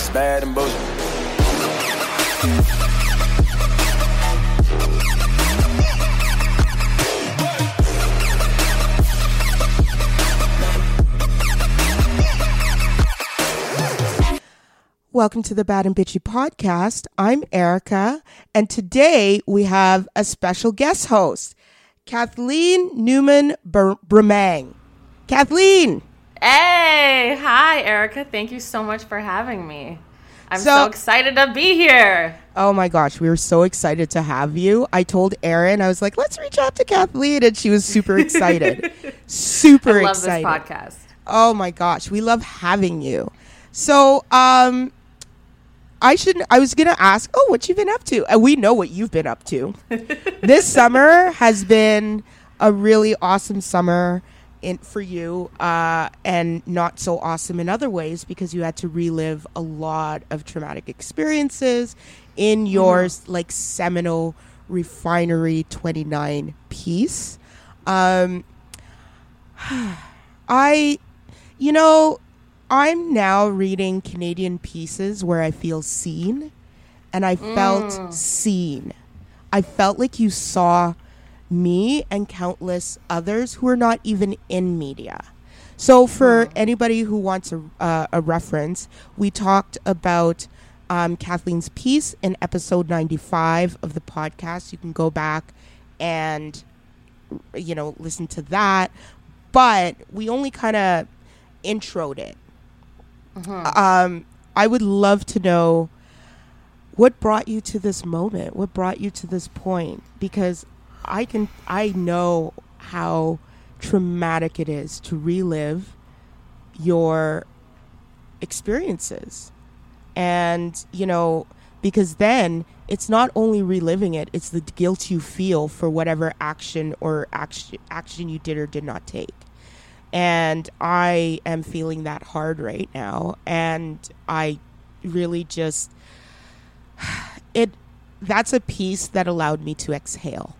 It's bad and bullshit. Welcome to the Bad and Bitchy podcast. I'm Erica, and today we have a special guest host, Kathleen Newman Br- Bremang. Kathleen! Hey, hi, Erica. Thank you so much for having me. I'm so, So- excited to be here. Oh my gosh, we were so excited to have you. I told Erin, I was like, let's reach out to Kathleen, and she was super excited. super excited. I love excited. this podcast. Oh my gosh, we love having you. So, um, I should. I was gonna ask. Oh, what you've been up to? And we know what you've been up to. this summer has been a really awesome summer in for you, uh, and not so awesome in other ways because you had to relive a lot of traumatic experiences in your like seminal refinery 29 piece. Um, I, you know, I'm now reading Canadian pieces where I feel seen, and I felt seen. I felt like you saw me and countless others who are not even in media. So, for anybody who wants a, uh, a reference, we talked about um, Kathleen's piece in episode 95 of the podcast. You can go back and you know, listen to that. But we only kind of introed it. Um, I would love to know what brought you to this moment. What brought you to this point? Because I can, I know how traumatic it is to relive your experiences, and you know, because then it's not only reliving it; it's the guilt you feel for whatever action or action action you did or did not take and I am feeling that hard right now and I really just it that's a piece that allowed me to exhale.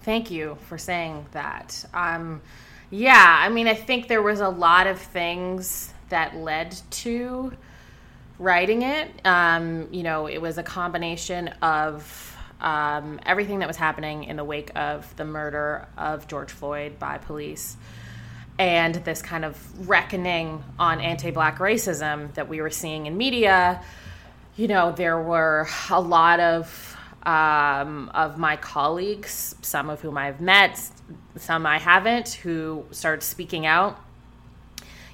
Thank you for saying that. Um, yeah, I mean, I think there was a lot of things that led to writing it. Um, you know, it was a combination of um, everything that was happening in the wake of the murder of George Floyd by police and this kind of reckoning on anti black racism that we were seeing in media. You know, there were a lot of um, of my colleagues, some of whom I've met, some I haven't, who started speaking out.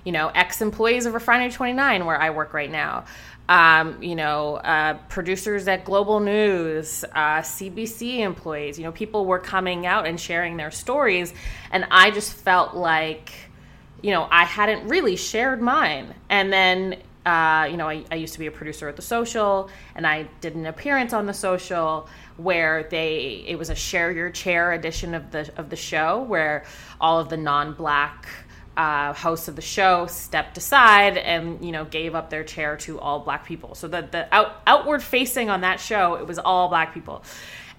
You know, ex employees of Refinery 29, where I work right now. Um, you know, uh, producers at Global News, uh, CBC employees, you know, people were coming out and sharing their stories. And I just felt like, you know, I hadn't really shared mine. And then, uh, you know, I, I used to be a producer at The Social, and I did an appearance on The Social where they it was a share your chair edition of the of the show where all of the non-black uh, hosts of the show stepped aside and you know gave up their chair to all black people. So the the out, outward facing on that show it was all black people.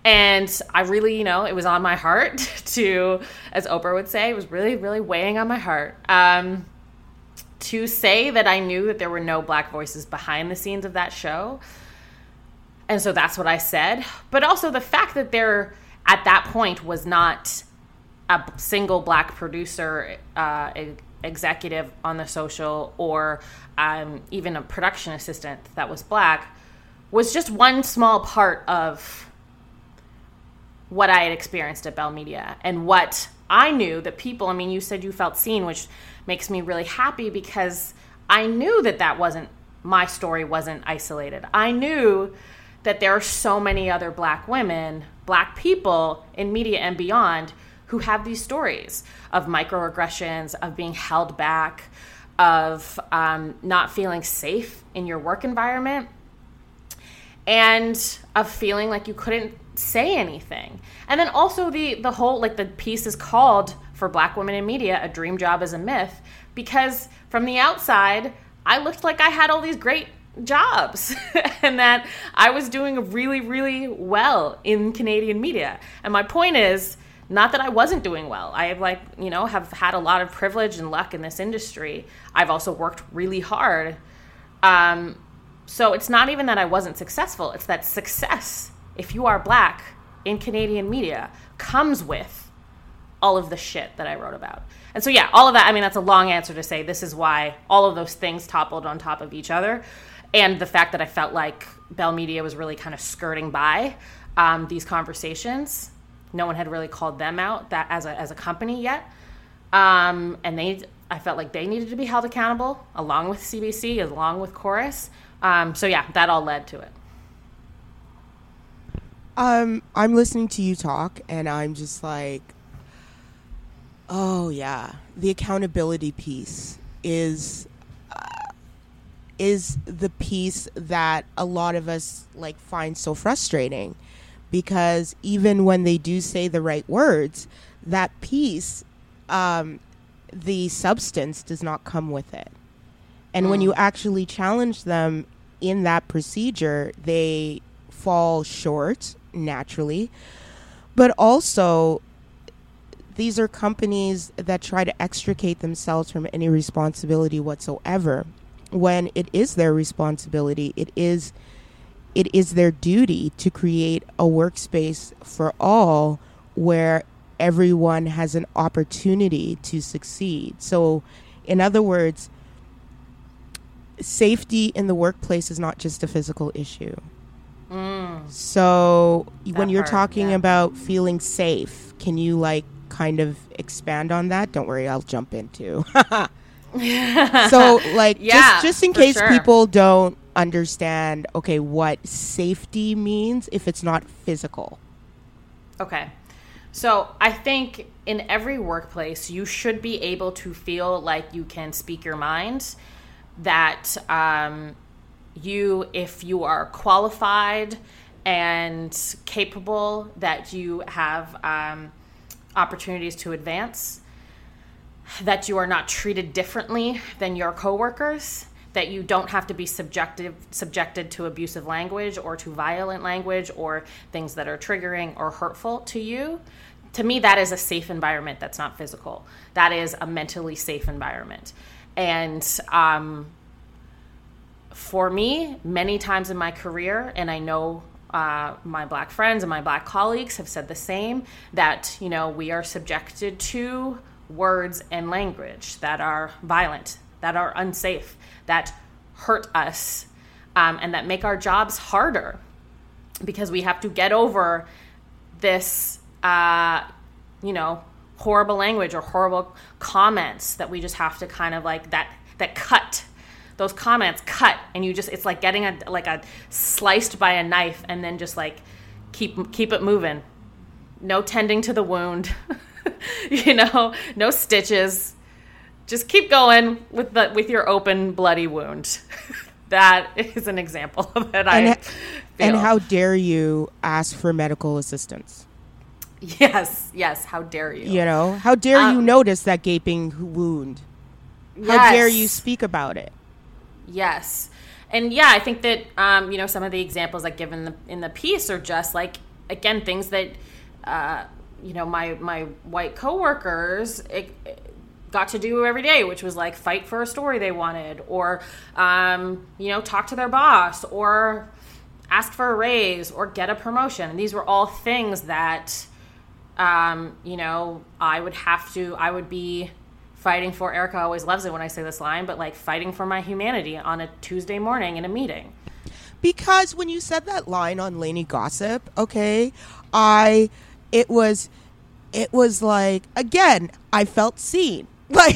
And I really, you know, it was on my heart to, as Oprah would say, it was really, really weighing on my heart. Um, to say that I knew that there were no black voices behind the scenes of that show. And so that's what I said. But also the fact that there, at that point, was not a single black producer, uh, executive on the social, or um, even a production assistant that was black, was just one small part of what I had experienced at Bell Media and what I knew that people, I mean, you said you felt seen, which makes me really happy because I knew that that wasn't, my story wasn't isolated. I knew that there are so many other black women, black people in media and beyond who have these stories of microaggressions, of being held back, of um, not feeling safe in your work environment and of feeling like you couldn't say anything. And then also the the whole like the piece is called for black women in media a dream job is a myth because from the outside I looked like I had all these great jobs and that I was doing really really well in Canadian media. And my point is not that I wasn't doing well. I like, you know, have had a lot of privilege and luck in this industry. I've also worked really hard. Um, so it's not even that I wasn't successful. It's that success, if you are black in Canadian media, comes with all of the shit that I wrote about. And so, yeah, all of that. I mean, that's a long answer to say this is why all of those things toppled on top of each other. And the fact that I felt like Bell Media was really kind of skirting by um, these conversations no one had really called them out that as a as a company yet, um, and they I felt like they needed to be held accountable along with CBC, along with Corus. Um, so yeah, that all led to it. Um, I'm listening to you talk, and I'm just like, oh yeah, the accountability piece is uh, is the piece that a lot of us like find so frustrating because even when they do say the right words, that piece, um, the substance does not come with it. And mm. when you mm. actually challenge them in that procedure, they fall short naturally. But also, these are companies that try to extricate themselves from any responsibility whatsoever. When it is their responsibility, it is it is their duty to create a workspace for all where everyone has an opportunity to succeed. So, in other words, safety in the workplace is not just a physical issue. Mm. So, that when you're part, talking yeah. about feeling safe, can you like kind of expand on that? Don't worry, I'll jump into. so, like, yeah, just just in case sure. people don't understand okay what safety means if it's not physical okay so i think in every workplace you should be able to feel like you can speak your mind that um, you if you are qualified and capable that you have um, opportunities to advance that you are not treated differently than your coworkers that you don't have to be subjective, subjected to abusive language or to violent language or things that are triggering or hurtful to you. To me, that is a safe environment that's not physical. That is a mentally safe environment. And um, for me, many times in my career, and I know uh, my black friends and my black colleagues have said the same that you know we are subjected to words and language that are violent that are unsafe that hurt us um, and that make our jobs harder because we have to get over this, uh, you know, horrible language or horrible comments that we just have to kind of like that that cut those comments cut and you just it's like getting a like a sliced by a knife and then just like keep keep it moving no tending to the wound you know no stitches just keep going with the with your open bloody wound. that is an example that and I. Ha- and how dare you ask for medical assistance? Yes, yes. How dare you? You know, how dare um, you notice that gaping wound? How yes. dare you speak about it? Yes, and yeah, I think that um, you know some of the examples like given the, in the piece are just like again things that uh, you know my my white coworkers. It, got to do every day, which was like fight for a story they wanted, or um, you know talk to their boss, or ask for a raise, or get a promotion. And these were all things that um, you know I would have to. I would be fighting for. Erica always loves it when I say this line, but like fighting for my humanity on a Tuesday morning in a meeting. Because when you said that line on Lainey Gossip, okay, I it was it was like again i felt seen like,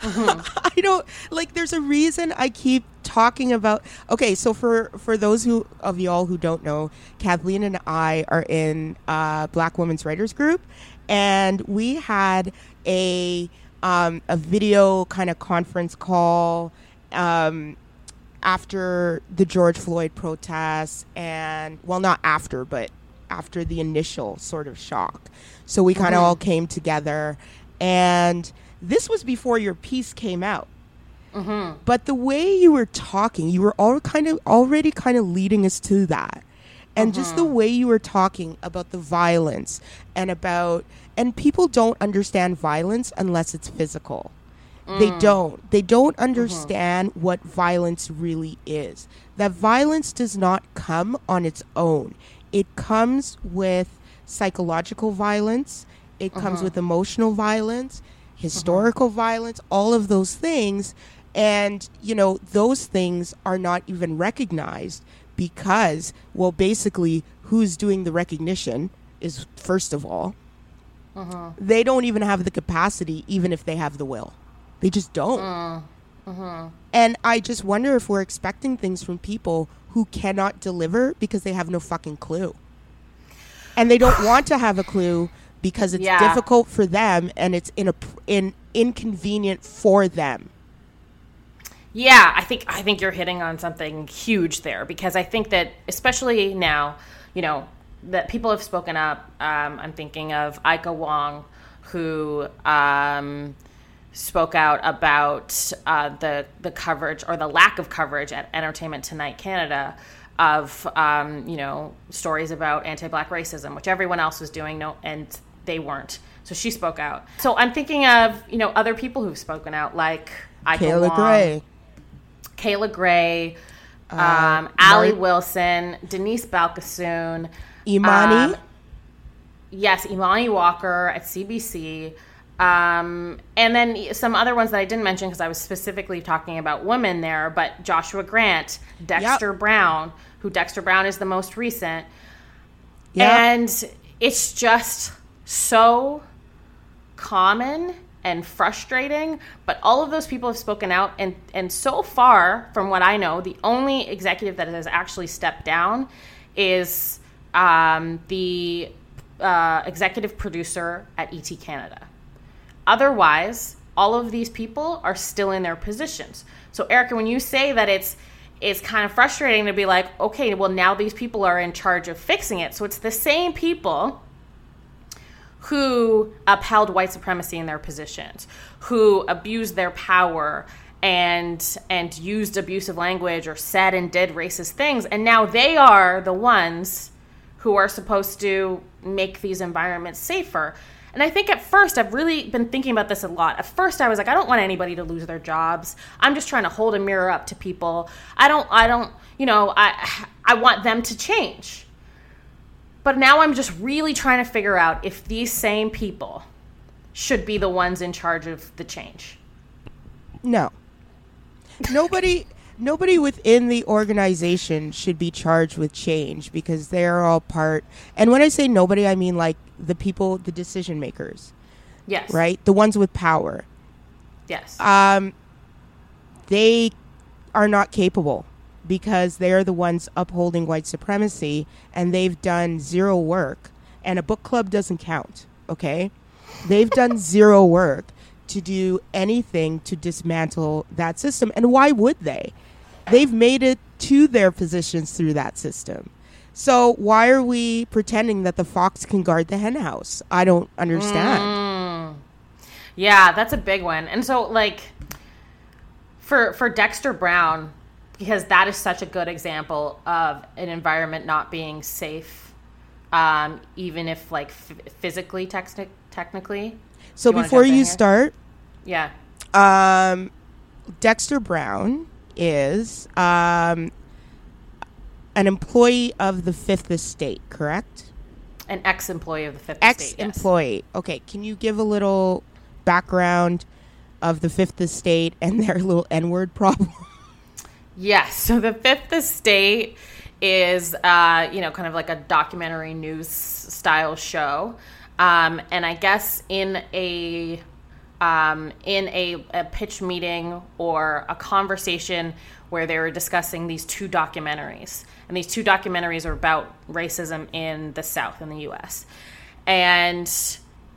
mm-hmm. I don't like. There's a reason I keep talking about. Okay, so for for those who of y'all who don't know, Kathleen and I are in uh, Black Women's Writers Group, and we had a um, a video kind of conference call um, after the George Floyd protests, and well, not after, but after the initial sort of shock. So we kind of mm-hmm. all came together and this was before your piece came out. Mm-hmm. But the way you were talking, you were all kind of already kind of leading us to that. And just the mm-hmm. way you were talking about the violence and about and people don't understand violence unless it's physical. They mm. don't. They don't mm-hmm. understand what violence really is. That violence does not come on its own. It comes with psychological violence. It comes mm-hmm. with emotional violence historical violence all of those things. And you know those things are not even recognized because well basically who's doing the recognition is first of all uh-huh. they don't even have the capacity even if they have the will. They just don't. Uh, uh-huh. And i just wonder if we're expecting things from people who cannot deliver because they have no fucking clue. And they don't want to have a clue because it's Yeah. difficult for them and it's in a in inconvenient for them Yeah, I think I think you're hitting on something huge there because I think that especially now, you know, that people have spoken up. Um, I'm thinking of Ika Wong, who um, spoke out about uh, the the coverage or the lack of coverage at Entertainment Tonight Canada of um, you know stories about anti-black racism, which everyone else was doing, no, and they weren't. So she spoke out. So I'm thinking of you know other people who've spoken out, like Ika Kayla Wong, Grey Kayla Grey, um, Allie Mar- Wilson, Denise Balkissoon, Imani? um, yes, Imani Walker at CBC, um, and then some other ones that I didn't mention because I was specifically talking about women there, but Joshua Grant, Dexter Brown, who Dexter Brown is the most recent, yeah and it's just so common and frustrating but all of those people have spoken out. And and so far from what i know the only executive that has actually stepped down is um, the uh, executive producer at et canada. Otherwise all of these people are still in their positions. So erica when you say that it's it's kind of frustrating to be like okay well now these people are in charge of fixing it. So it's the same people who upheld white supremacy in their positions, who abused their power and and used abusive language or said and did racist things, and now they are the ones who are supposed to make these environments safer. And I think at first I've really been thinking about this a lot. At first I was like I don't want anybody to lose their jobs. I'm just trying to hold a mirror up to people. I don't I don't, you know, I I want them to change. But now I'm just really trying to figure out if these same people should be the ones in charge of the change. No. Nobody nobody within the organization should be charged with change because they are all part and when I say nobody I mean like the people the decision makers, Yes. right? The ones with power. Yes. Um they are not capable because they are the ones upholding white supremacy and they've done zero work and a book club doesn't count, okay? They've done zero work to do anything to dismantle that system. And why would they? They've made it to their positions through that system. So why are we pretending that the fox can guard the hen house? I don't understand. Mm. yeah, that's a big one. And so like for for Dexter Brown because that is such a good example of an environment not being safe um, even if like f- physically techni- technically. So You before you start, Yeah. Um, Dexter Brown is um, an employee of the Fifth Estate, correct? An ex-employee of the Fifth Estate. Ex-employee. Okay, can you give a little background of the Fifth Estate and their little N-word problem? Yes. So the Fifth Estate is, uh, you know, kind of like a documentary news style show, um, and I guess in a um, in a, a pitch meeting or a conversation where they were discussing these two documentaries, and these two documentaries are about racism in the South in the U.S. and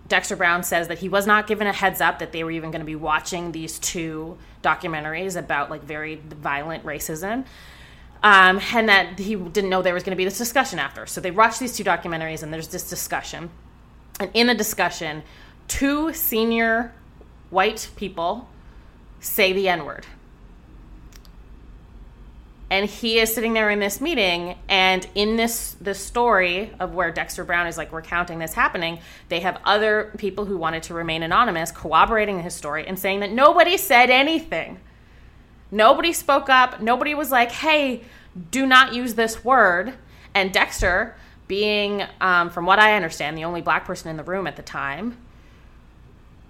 Dexter Brown says that he was not given a heads up that they were even going to be watching these two documentaries about like very violent racism. Um, and that he didn't know there was going to be this discussion after. So they watch these two documentaries and there's this discussion. And in the discussion, two senior white people say the N word. And he is sitting there in this meeting and in this this story of where dexter brown is like recounting this happening they have other people who wanted to remain anonymous corroborating his story and saying that nobody said anything. Nobody spoke up. Nobody was like hey do not use this word. And dexter being um, from what i understand the only black person in the room at the time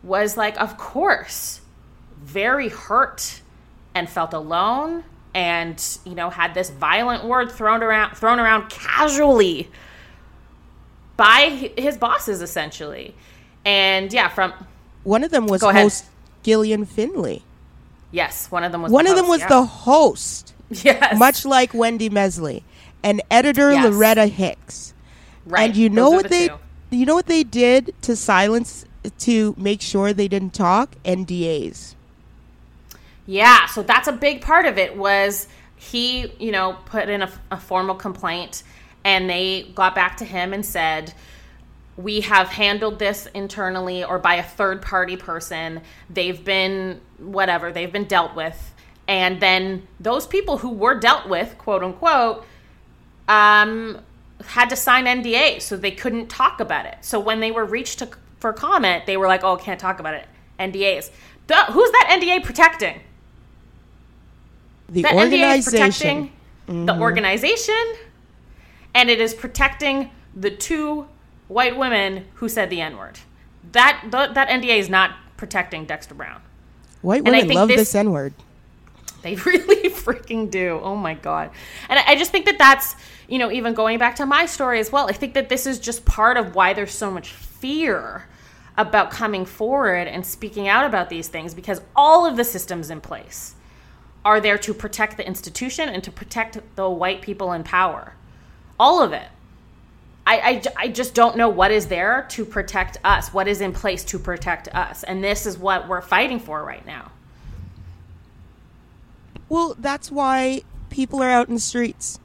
was like of course. Very hurt and felt alone and you know had this violent word thrown around thrown around casually by his bosses essentially and yeah from one of them was host Gillian Findlay. yes one of them was One the of them host, was yeah. the host, yes much like Wendy Mesley, and editor Yes. Loretta Hicks. right And you know Those what the they two. you know what they did to silence to make sure they didn't talk? NDAs. Yeah, so that's a big part of it was he, you know, put in a, a formal complaint and they got back to him and said, we have handled this internally or by a third party person. They've been whatever, they've been dealt with. And then those people who were dealt with, quote unquote, um, had to sign NDA, so they couldn't talk about it. So when they were reached to, for comment, they were like, "Oh, can't talk about it." NDAs. The, who's that NDA protecting? The That NDA is protecting the mm-hmm. organization, and it is protecting the two white women who said the N word. That th- that NDA is not protecting Dexter Brown. White women love this- this N word. They really freaking do. Oh my god. And I I just think that that's, you know, even going back to my story as well, I think that this is just part of why there's so much fear about coming forward and speaking out about these things because all of the systems in place are there to protect the institution and to protect the white people in power. All of it. I I just don't know what is there to protect us, what is in place to protect us. And this is what we're fighting for right now. Well, that's why people are out in the streets.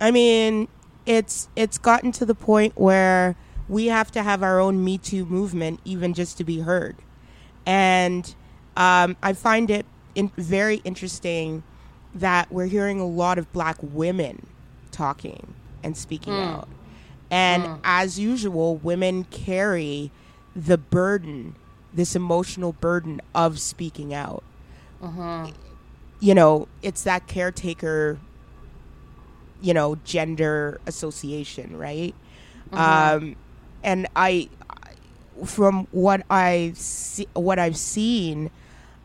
I mean, it's it's gotten to the point where we have to have our own Me Too movement, even just to be heard. And um, I find it in, very interesting that we're hearing a lot of black women talking and speaking hmm. out. And hmm. as usual, women carry the burden, this emotional burden of speaking out. Mm-hmm. You know, it's that caretaker, you know, gender association, right? Mm-hmm. Um, and I, from what I see, what I've seen,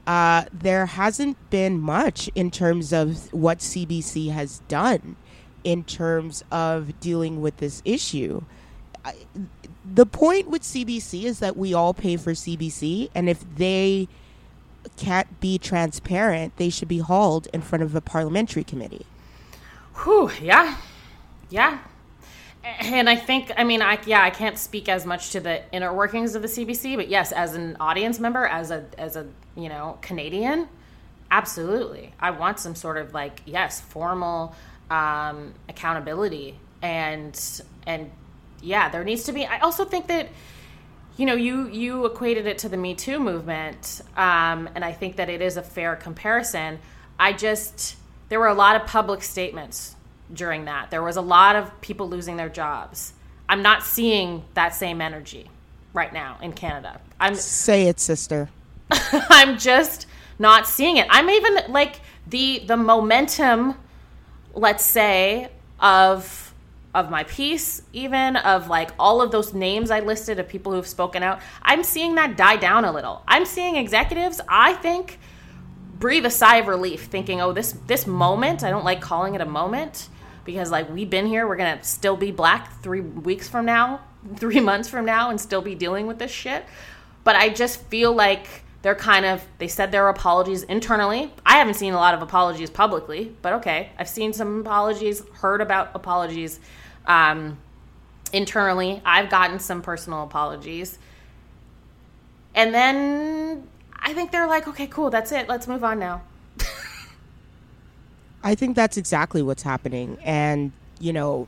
uh, there hasn't been much in terms of what CBC has done in terms of dealing with this issue. I, the point with CBC is that we all pay for CBC, and if they can't be transparent, they should be hauled in front of a parliamentary committee. Whew, yeah. Yeah. And I think, I mean, I yeah, I can't speak as much to the inner workings of the CBC, but yes, as an audience member, as a as a you know Canadian, absolutely, I want some sort of like yes, formal um, accountability and and yeah, there needs to be. I also think that you know you you equated it to the me too movement um, and i think that it is a fair comparison i just there were a lot of public statements during that. There was a lot of people losing their jobs. I'm not seeing that same energy right now in canada. I'm Say it, sister. i'm just not seeing it. I'm even like the the momentum let's say of of my piece even of like all of those names i listed of people who've spoken out i'm seeing that die down a little. I'm seeing executives i think breathe a sigh of relief thinking oh this this moment i don't like calling it a moment because like we've been here we're gonna still be black three weeks from now three months from now and still be dealing with this shit. But i just feel like they're kind of they said their apologies internally. I haven't seen a lot of apologies publicly but okay. I've seen some apologies heard about apologies um, internally. I've gotten some personal apologies. And then i think they're like okay cool that's it let's move on now I think that's exactly what's happening, and you know,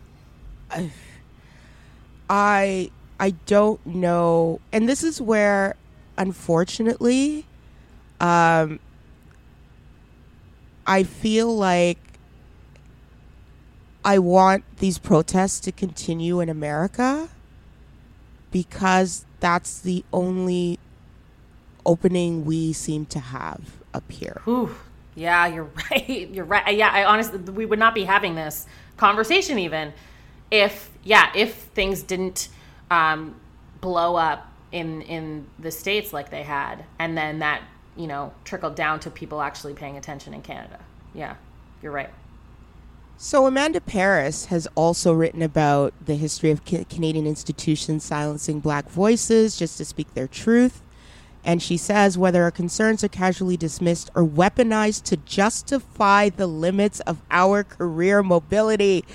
I I don't know, and this is where, unfortunately, um, I feel like I want these protests to continue in America because that's the only opening we seem to have up here. Ooh, yeah, you're right. You're right. Yeah, I honestly, we would not be having this conversation even if, yeah, if things didn't um, blow up in in the states like they had, and then that you know trickled down to people actually paying attention in Canada. Yeah, you're right. So, Amanda Parris has also written about the history of Canadian institutions silencing black voices just to speak their truth. And she says whether our concerns are casually dismissed or weaponized to justify the limits of our career mobility,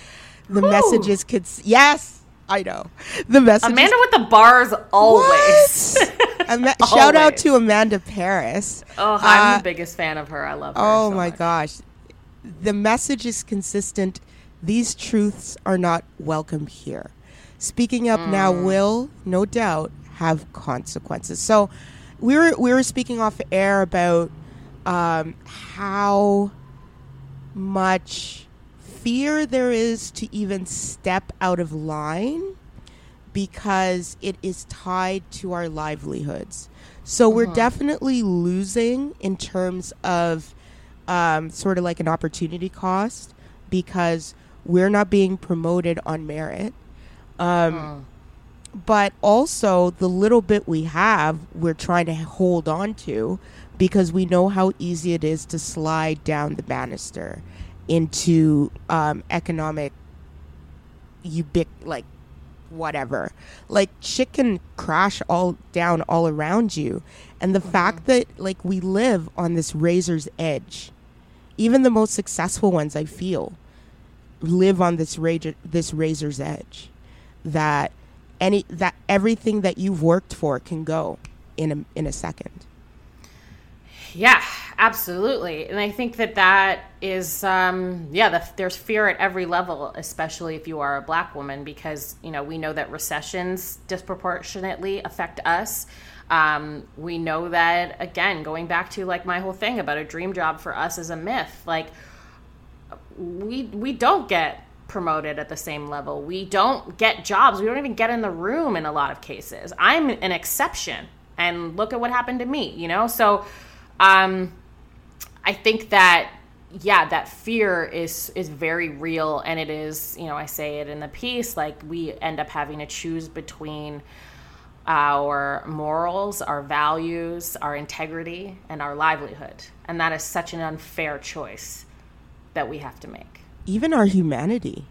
the Ooh. messages could. Yes, I know. The message. Amanda with the bars always. Ama- always. Shout out to Amanda Parris. Oh, I'm uh, the biggest fan of her. I love her. Oh so my much. gosh the message is consistent. These truths are not welcome here. Speaking up mm. now will, no doubt, have consequences. So, we were we were speaking off air about um, how much fear there is to even step out of line because it is tied to our livelihoods. So we're uh-huh. definitely losing in terms of um, sort of like an opportunity cost because we're not being promoted on merit. Um, But also, the little bit we have, we're trying to hold on to because we know how easy it is to slide down the banister into um, economic ubic like whatever like shit can crash all down all around you and the mm-hmm. fact that like we live on this razor's edge even the most successful ones I feel live on this razor this razor's edge that any that everything that you've worked for can go in a in a second. Yeah, absolutely. And I think that that is, um, yeah, the, there's fear at every level, especially if you are a black woman, because, you know, we know that recessions disproportionately affect us. Um, we know that again, going back to like my whole thing about a dream job for us is a myth. Like we we don't get promoted at the same level. We don't get jobs. We don't even get in the room in a lot of cases. I'm an exception, and look at what happened to me. You know, so um, I think that yeah, that fear is is very real, and it is. You know, I say it in the piece. Like we end up having to choose between our morals, our values, our integrity, and our livelihood. And that is such an unfair choice that we have to make. Even our humanity.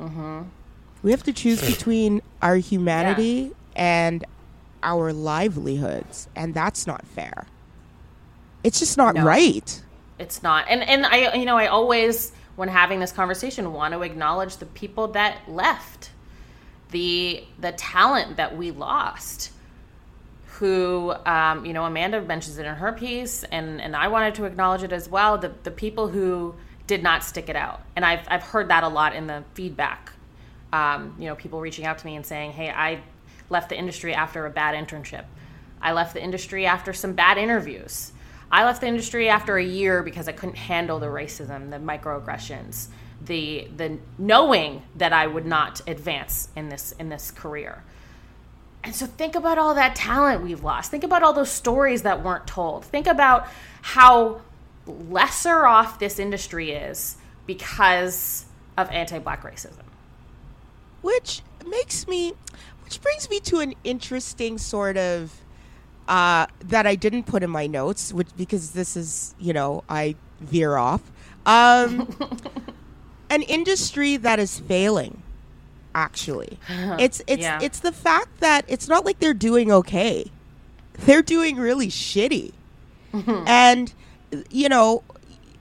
Mm-hmm. We have to choose between our humanity yeah. and our livelihoods, and that's not fair. It's just not no, right. It's not. And and I you know, I always when having this conversation want to acknowledge the people that left the the talent that we lost who um, you know amanda mentions it in her piece and and i wanted to acknowledge it as well the, the people who did not stick it out and i've, I've heard that a lot in the feedback um, you know people reaching out to me and saying hey i left the industry after a bad internship i left the industry after some bad interviews i left the industry after a year because i couldn't handle the racism the microaggressions the the knowing that I would not advance in this in this career. And so think about all that talent we've lost. Think about all those stories that weren't told. Think about how lesser off this industry is because of anti-black racism. Which makes me which brings me to an interesting sort of uh, that I didn't put in my notes, which because this is, you know, I veer off. Um, an industry that is failing actually it's it's yeah. it's the fact that it's not like they're doing okay they're doing really shitty and you know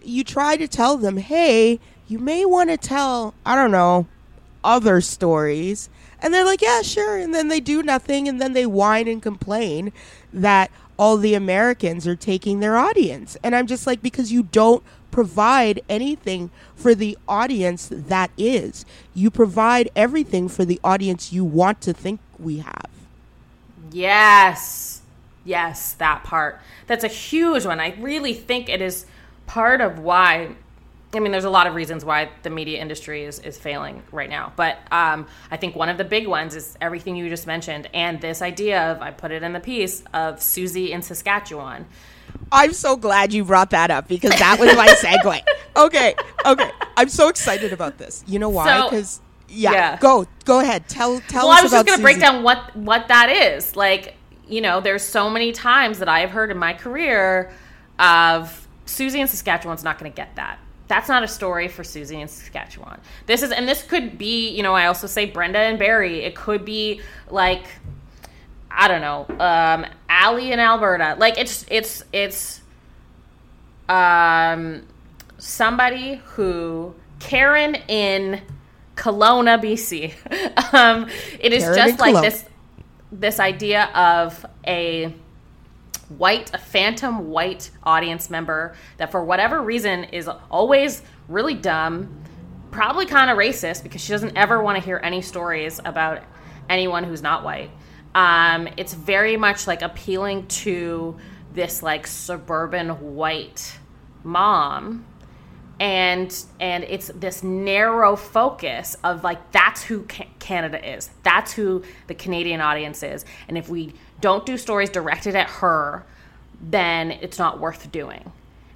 you try to tell them hey you may want to tell i don't know other stories and they're like yeah sure and then they do nothing and then they whine and complain that all the americans are taking their audience and i'm just like because you don't provide anything for the audience that is. You provide everything for the audience you want to think we have. Yes. Yes, that part. That's a huge one. I really think it is part of why I mean, there's a lot of reasons why the media industry is, is failing right now. But um, I think one of the big ones is everything you just mentioned. And this idea of, I put it in the piece, of Susie in Saskatchewan. I'm so glad you brought that up because that was my segue. okay, okay. I'm so excited about this. You know why? Because so, yeah, yeah, go go ahead. Tell tell well, us. I was just going to break down what what that is. Like, you know, there's so many times that I've heard in my career of Susie in Saskatchewan's not going to get that that's not a story for Susie in Saskatchewan. This is, and this could be, you know, I also say Brenda and Barry. It could be like, I don't know, um, Allie in Alberta. Like it's, it's, it's, um, somebody who Karen in Kelowna, BC. um, it is Karen just like this, this idea of a white, a phantom white audience member that for whatever reason is always really dumb, probably kind of racist because she doesn't ever want to hear any stories about anyone who's not white. Um, it's very much like appealing to this like suburban white mom and and it's this narrow focus of like that's who Canada is. That's who the Canadian audience is. And if we don't do stories directed at her, then it's not worth doing.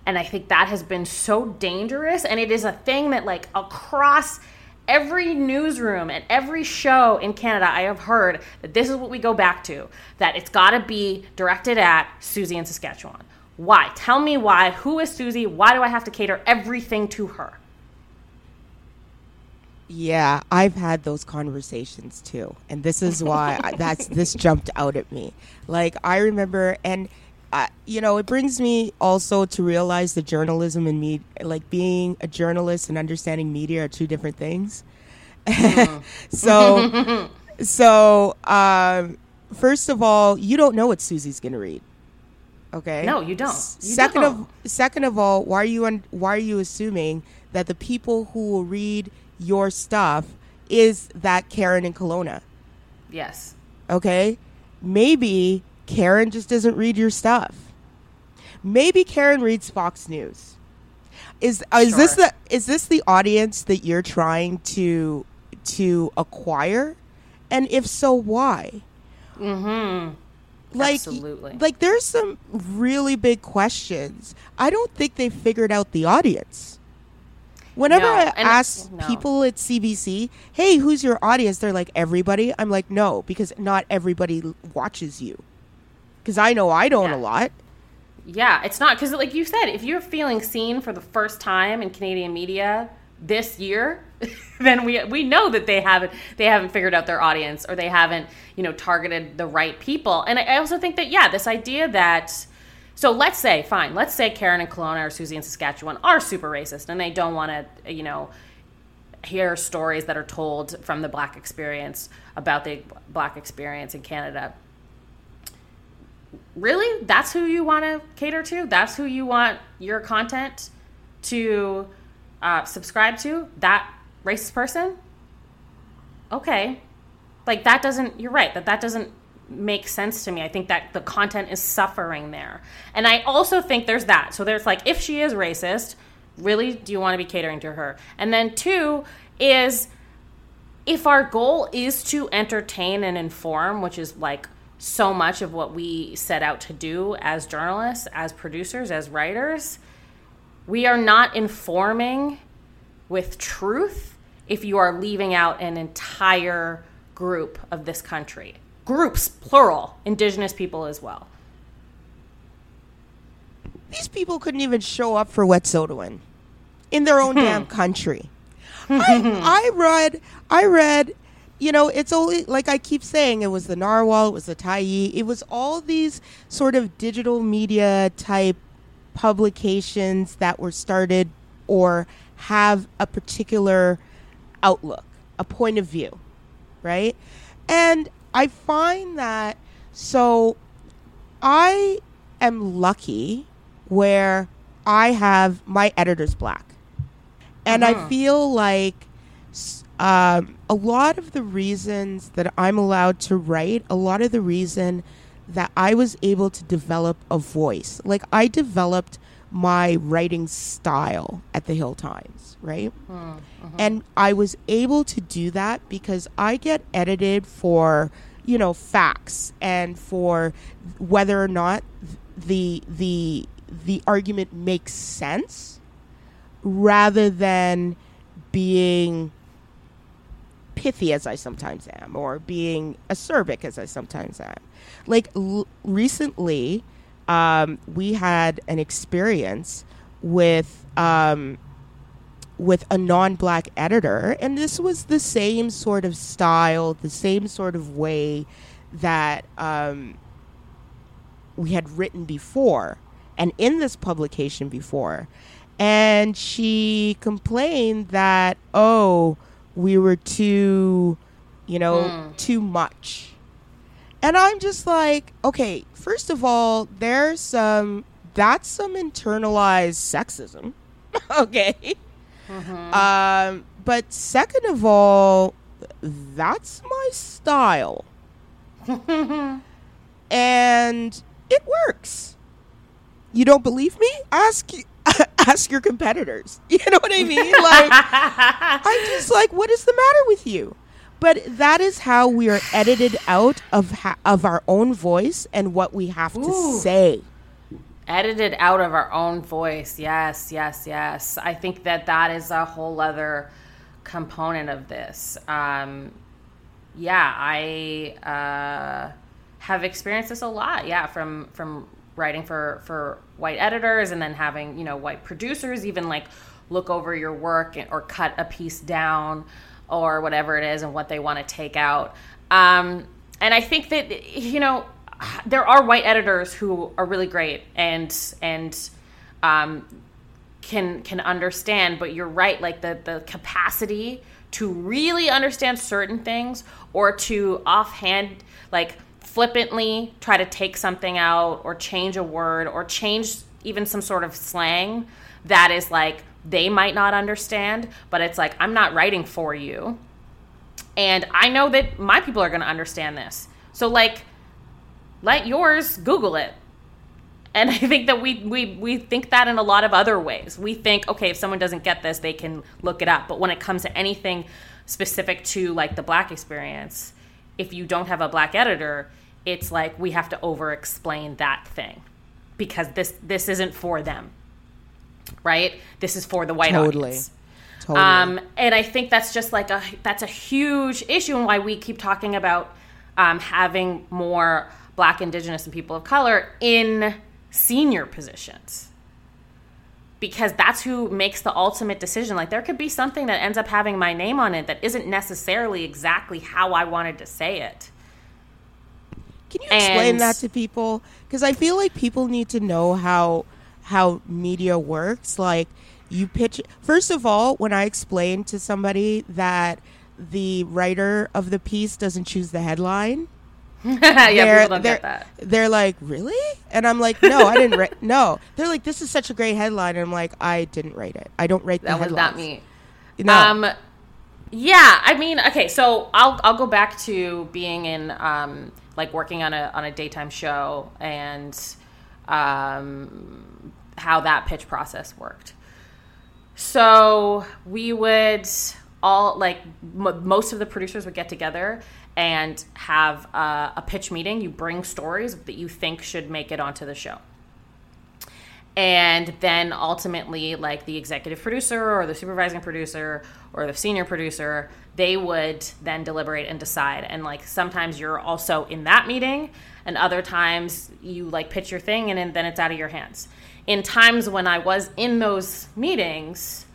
And I think that has been so dangerous. And it is a thing that, like, across every newsroom and every show in Canada, I have heard that this is what we go back to that it's got to be directed at Susie in Saskatchewan. Why? Tell me why. Who is Susie? Why do I have to cater everything to her? Yeah, I've had those conversations too, and this is why I, that's this jumped out at me. Like I remember, and uh, you know, it brings me also to realize the journalism and me, like being a journalist and understanding media, are two different things. Mm. so, so um, first of all, you don't know what Susie's going to read. Okay. No, you don't. You second don't. of second of all, why are you un- why are you assuming that the people who will read your stuff is that Karen in Kelowna. Yes. Okay. Maybe Karen just doesn't read your stuff. Maybe Karen reads Fox News. Is uh, is sure. this the is this the audience that you're trying to to acquire? And if so, why? Mm-hmm. Like, Absolutely. like there's some really big questions. I don't think they figured out the audience. Whenever no, I ask no. people at CBC, hey, who's your audience? They're like, everybody. I'm like, no, because not everybody watches you. Because I know I don't yeah. a lot. Yeah, it's not. Because, like you said, if you're feeling seen for the first time in Canadian media this year, then we we know that they haven't they haven't figured out their audience or they haven't you know targeted the right people. And I also think that yeah, this idea that so let's say, fine, let's say Karen and Kelowna or Susie in Saskatchewan are super racist and they don't want to, you know, hear stories that are told from the black experience about the black experience in Canada. Really? That's who you want to cater to? That's who you want your content to uh, subscribe to? That racist person? Okay. Like that doesn't, you're right, that that doesn't make sense to me. I think that the content is suffering there. And I also think there's that. So there's like, if she is racist, really do you want to be catering to her? And then two is if our goal is to entertain and inform, which is like so much of what we set out to do as journalists, as producers, as writers, we are not informing with truth if you are leaving out an entire group of this country groups, plural, indigenous people as well. These people couldn't even show up for Wet'suwet'en in their own damn hmm. country. I, I read, I read, you know, it's only like I keep saying, it was the narwhal, it was the Tyee, it was all these sort of digital media type publications that were started or have a particular outlook, a point of view, right? And I find that so I am lucky where I have my editor's black. And I uh-huh. feel like um, a lot of the reasons that I'm allowed to write, a lot of the reason that I was able to develop a voice, like I developed my writing style at the Hill Times, right? Mm-hmm. And I was able to do that because I get edited for, you know, facts and for whether or not the the the argument makes sense rather than being pithy as I sometimes am or being acerbic as I sometimes am. Like l- recently, um, we had an experience with um, with a non-black editor, and this was the same sort of style, the same sort of way that um, we had written before, and in this publication before. And she complained that oh, we were too, you know, mm. too much and I'm just like, okay, first of all, there's some that's some internalized sexism. okay. Mm-hmm. Um, but second of all, that's my style. and it works. You don't believe me? Ask ask your competitors. You know what I mean? Like I'm just like, what is the matter with you? But that is how we are edited out of ha- of our own voice and what we have Ooh. to say. Edited out of our own voice. Yes, yes, yes. I think that that is a whole other component of this. Um, yeah, I uh, have experienced this a lot. Yeah, from from writing for for white editors and then having you know white producers even like look over your work or cut a piece down or whatever it is and what they want to take out. Um, and I think that you know there are white editors who are really great and and um, can can understand. But you're right, like the the capacity to really understand certain things or to offhand like flippantly try to take something out or change a word or change even some sort of slang that is like they might not understand, but it's like, I'm not writing for you. And I know that my people are going to understand this. So, like, let yours Google it. And I think that we, we, we think that in a lot of other ways. We think, okay, if someone doesn't get this, they can look it up. But when it comes to anything specific to like the black experience, if you don't have a black editor, it's like we have to over explain that thing because this this isn't for them right? This is for the white totally. audience. Totally. Um, and I think that's just like a that's a huge issue and why we keep talking about um, having more Black, Indigenous, and people of color in senior positions because that's who makes the ultimate decision. Like there could be something that ends up having my name on it that isn't necessarily exactly how I wanted to say it. Can you explain and, that to people? Because I feel like people need to know how how media works. Like you pitch first of all, when I explain to somebody that the writer of the piece doesn't choose the headline. yeah, people don't get that. They're like, really? And I'm like, no, I didn't write. No, they're like, this is such a great headline, and I'm like, I didn't write it. I don't write that. was not me. No. Um, yeah, I mean, okay, so I'll I'll go back to being in um like working on a on a daytime show and um how that pitch process worked. So we would all like m- most of the producers would get together and have uh, a pitch meeting. You bring stories that you think should make it onto the show. And then ultimately, like the executive producer or the supervising producer or the senior producer, they would then deliberate and decide. And like sometimes you're also in that meeting, and other times you like pitch your thing and then it's out of your hands in times when I was in those meetings,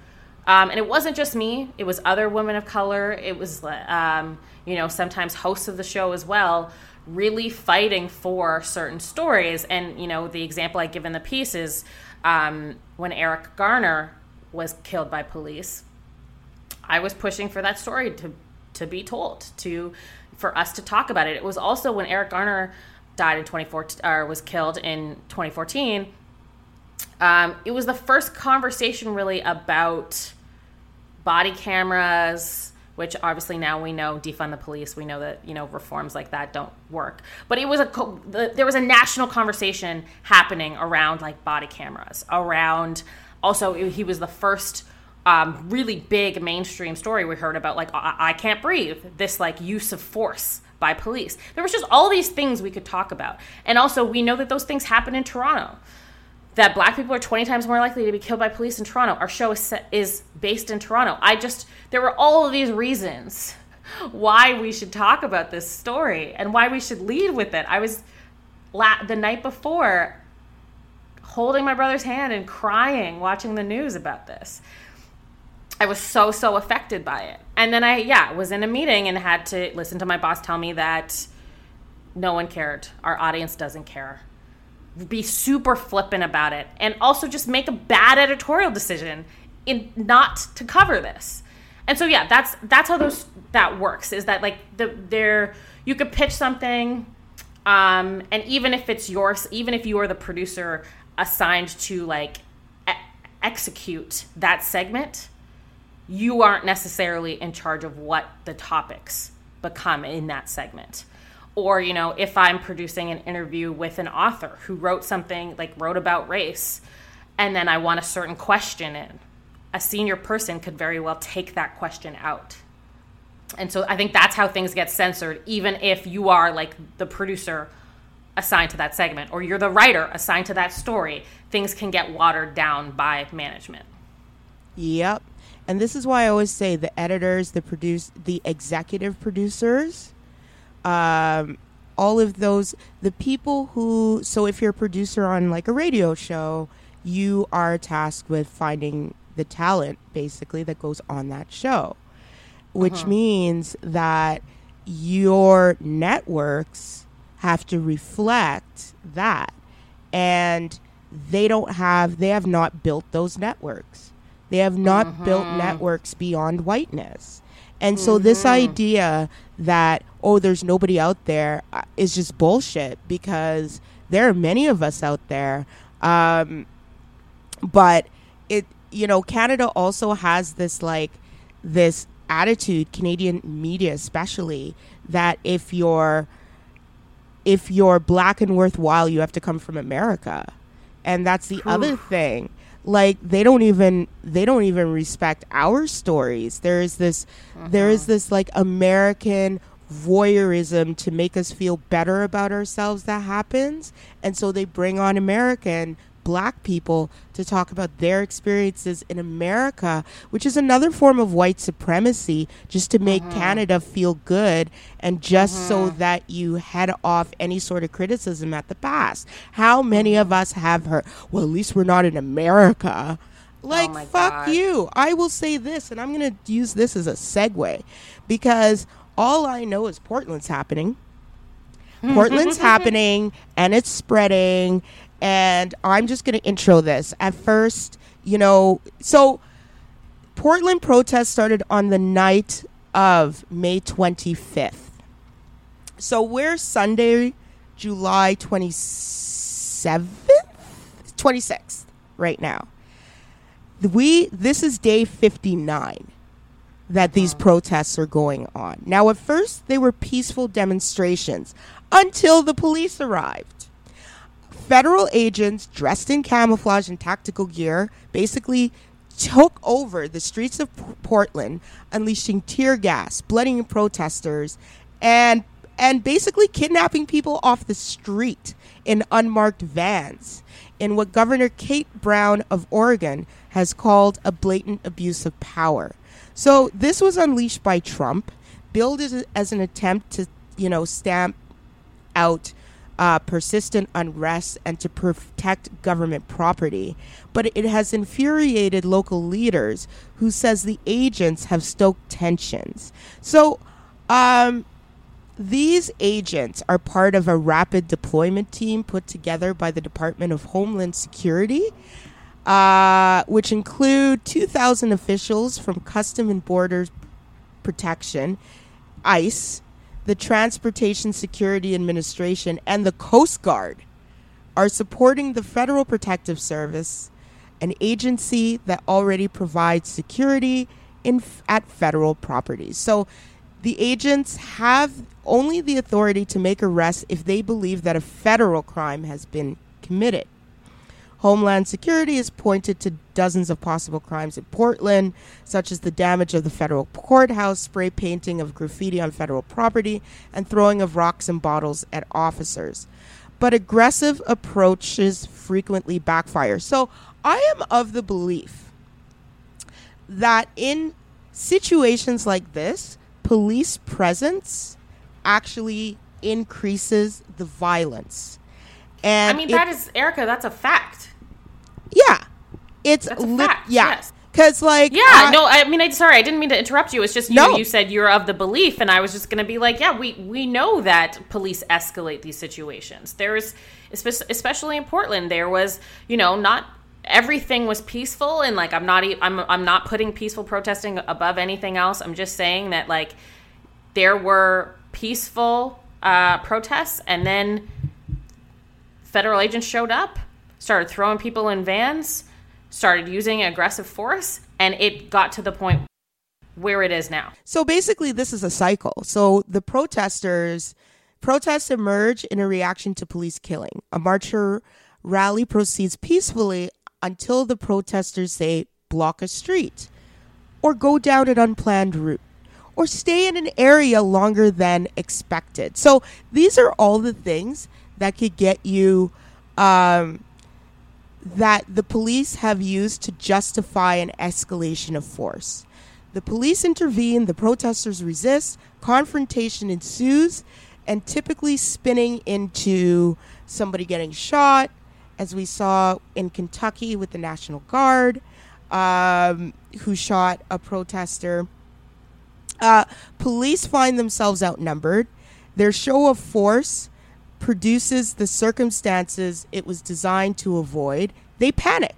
um, and it wasn't just me, it was other women of color, it was, um, you know, sometimes hosts of the show as well, really fighting for certain stories. And, you know, the example I give in the piece is um, when Eric Garner was killed by police, I was pushing for that story to, to be told, to for us to talk about it. It was also when Eric Garner died in 2014 or was killed in 2014 um, it was the first conversation really about body cameras which obviously now we know defund the police. We know that you know reforms like that don't work. But it was a co- the, there was a national conversation happening around like body cameras, around also he was the first um, really big mainstream story we heard about like I-, I can't breathe this like use of force by police. There was just all these things we could talk about. And also, we know that those things happen in Toronto. That black people are 20 times more likely to be killed by police in Toronto. Our show is, set, is based in Toronto. I just, there were all of these reasons why we should talk about this story and why we should lead with it. I was la- the night before holding my brother's hand and crying watching the news about this. I was so so affected by it. And then I yeah, was in a meeting and had to listen to my boss tell me that no one cared. Our audience doesn't care. Be super flippant about it and also just make a bad editorial decision in not to cover this. And so yeah, that's that's how those that works is that like the there you could pitch something um and even if it's yours even if you are the producer assigned to like e- execute that segment you aren't necessarily in charge of what the topics become in that segment or you know if i'm producing an interview with an author who wrote something like wrote about race and then i want a certain question in a senior person could very well take that question out and so i think that's how things get censored even if you are like the producer assigned to that segment or you're the writer assigned to that story things can get watered down by management Yep. And this is why I always say the editors, the produce, the executive producers, um, all of those, the people who. So if you're a producer on like a radio show, you are tasked with finding the talent, basically, that goes on that show, which means that your networks have to reflect that, and they don't have. They have not built those networks. They have not built networks beyond whiteness. And so this idea that oh there's nobody out there uh, is just bullshit because there are many of us out there. Um, but it you know Canada also has this like this attitude Canadian media especially that if you're if you're black and worthwhile you have to come from America. And that's the other thing like they don't even they don't even respect our stories. There is this there is uh-huh. this like american voyeurism to make us feel better about ourselves that happens. And so they bring on american black people to talk about their experiences in america which is another form of white supremacy just to make mm-hmm. canada feel good and just so mm-hmm. that you head off any sort of criticism at the past. How many of mm-hmm. us have heard well at least we're not in america. Oh like my fuck God. you. I will say this and i'm going to use this as a segue because all i know is portland's happening. Portland's happening and it's spreading. And I'm just going to intro this. At first, you know, so Portland protests started on the night of May 25th. So we're Sunday, July 27th, 26th right now. We this is day 59 that these protests are going on. Now, at first, they were peaceful demonstrations until the police arrived. Federal agents dressed in camouflage and tactical gear basically took over the streets of Portland, unleashing tear gas, blooding protesters, and and basically kidnapping people off the street in unmarked vans in what Governor Kate Brown of Oregon has called a blatant abuse of power. So this was unleashed by Trump, billed as, as an attempt to, you know, stamp out uh, persistent unrest and to protect government property. But it has infuriated local leaders who says the agents have stoked tensions. So um, these agents are part of a rapid deployment team put together by the Department of Homeland Security, uh, which include 2,000 officials from Custom and Border Protection, ICE, the Transportation Security Administration, and the Coast Guard are supporting the Federal Protective Service, an agency that already provides security in at federal properties. So the agents have only the authority to make arrests if they believe that a federal crime has been committed. Homeland Security has pointed to dozens of possible crimes in Portland, such as the damage of the federal courthouse, spray painting of graffiti on federal property, and throwing of rocks and bottles at officers. But aggressive approaches frequently backfire. So I am of the belief that in situations like this, police presence actually increases the violence. And I mean, that is Erica. That's a fact. Yeah, it's li- fact, yeah. Yes. Cause like yeah uh, no I mean I sorry I didn't mean to interrupt you it's just you no. you said you're of the belief and I was just gonna be like yeah we we know that police escalate these situations there's especially in Portland there was you know not everything was peaceful and like I'm not I'm I'm not putting peaceful protesting above anything else I'm just saying that like there were peaceful uh, protests and then federal agents showed up started throwing people in vans, started using aggressive force, and it got to the point where it is now. So basically, this is a cycle. So the protesters protests emerge in a reaction to police killing. A marcher rally proceeds peacefully until the protesters say block a street or go down an unplanned route or stay in an area longer than expected. So these are all the things that could get you um, that the police have used to justify an escalation of force. The police intervene, the protesters resist, confrontation ensues, and typically spinning into somebody getting shot, as we saw in Kentucky with the National Guard, um, who shot a protester. Uh, police find themselves outnumbered. Their show of force produces the circumstances it was designed to avoid, they panic.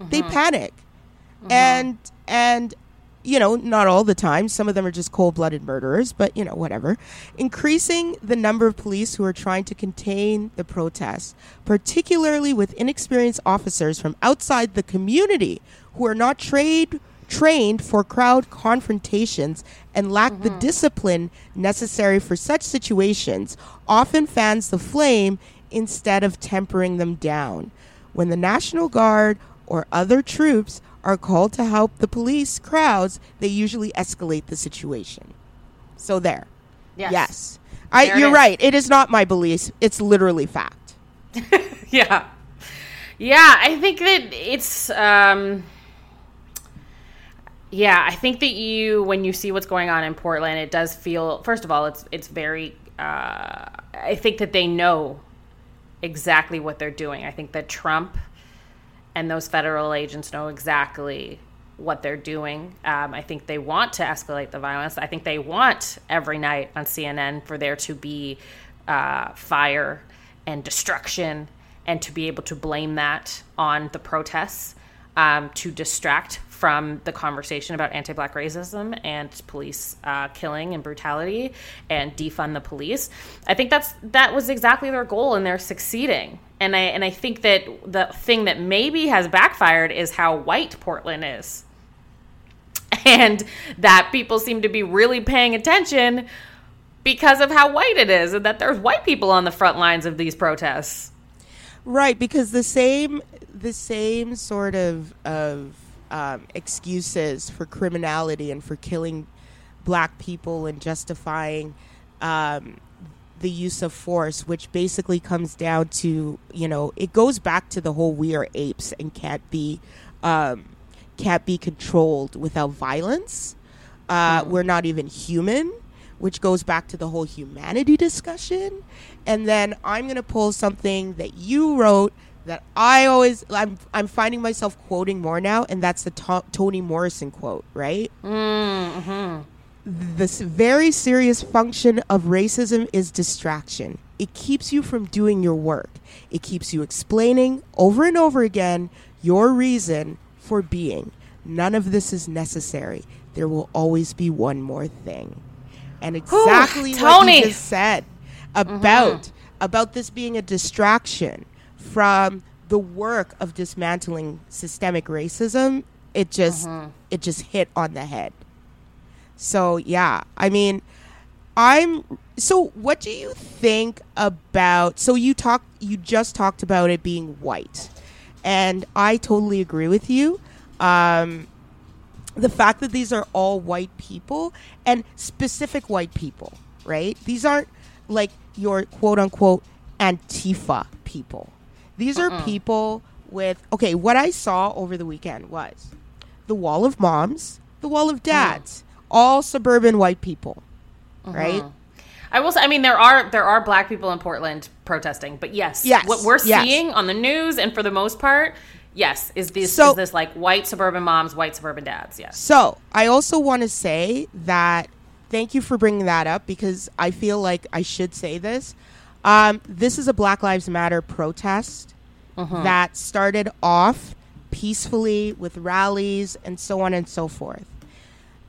Mm-hmm. They panic. Mm-hmm. And and you know, not all the time. Some of them are just cold-blooded murderers, but you know, whatever. Increasing the number of police who are trying to contain the protests, particularly with inexperienced officers from outside the community who are not trained trained for crowd confrontations and lack mm-hmm. the discipline necessary for such situations often fans the flame instead of tempering them down. When the National Guard or other troops are called to help the police crowds, they usually escalate the situation. So there. Yes. yes. I, you're right. It is not my belief. It's literally fact. yeah. Yeah, I think that it's um yeah, I think that you when you see what's going on in Portland, it does feel first of all, it's it's very uh, I think that they know exactly what they're doing. I think that Trump and those federal agents know exactly what they're doing. Um, I think they want to escalate the violence. I think they want every night on CNN for there to be uh, fire and destruction and to be able to blame that on the protests um, to distract from the conversation about anti-black racism and police uh, killing and brutality and defund the police. I think that's that was exactly their goal, and they're succeeding. And I and I think that the thing that maybe has backfired is how white Portland is, and that people seem to be really paying attention because of how white it is, and that there's white people on the front lines of these protests. Right, because the same the same sort of of um, excuses for criminality and for killing black people and justifying um, the use of force, which basically comes down to you know it goes back to the whole we are apes and can't be um, can't be controlled without violence. Uh, mm. We're not even human, which goes back to the whole humanity discussion. And then I'm going to pull something that you wrote that I always I'm I'm finding myself quoting more now, and that's the to- Toni Morrison quote, right? Mm-hmm. This very serious function of racism is distraction. It keeps you from doing your work. It keeps you explaining over and over again your reason for being. None of this is necessary. There will always be one more thing. And exactly Ooh, what you just said about mm-hmm. about this being a distraction from the work of dismantling systemic racism it just Mm-hmm. it just hit on the head. So yeah, I mean, I'm so what do you think about so you talk you just talked about it being white. And I totally agree with you. Um the fact that these are all white people and specific white people, right? These aren't like your quote unquote Antifa people. These are uh-uh. people with, okay, what I saw over the weekend was the wall of moms, the wall of uh-huh. dads, all suburban white people, uh-huh. right? I will say, I mean, there are there are black people in Portland protesting, but yes, Yes, what we're yes. seeing on the news and for the most part, yes, is this So- is this like white suburban moms, white suburban dads? Yes, So I also want to say that thank you for bringing that up because I feel like I should say this. Um, this is a Black Lives Matter protest that started off peacefully with rallies and so on and so forth.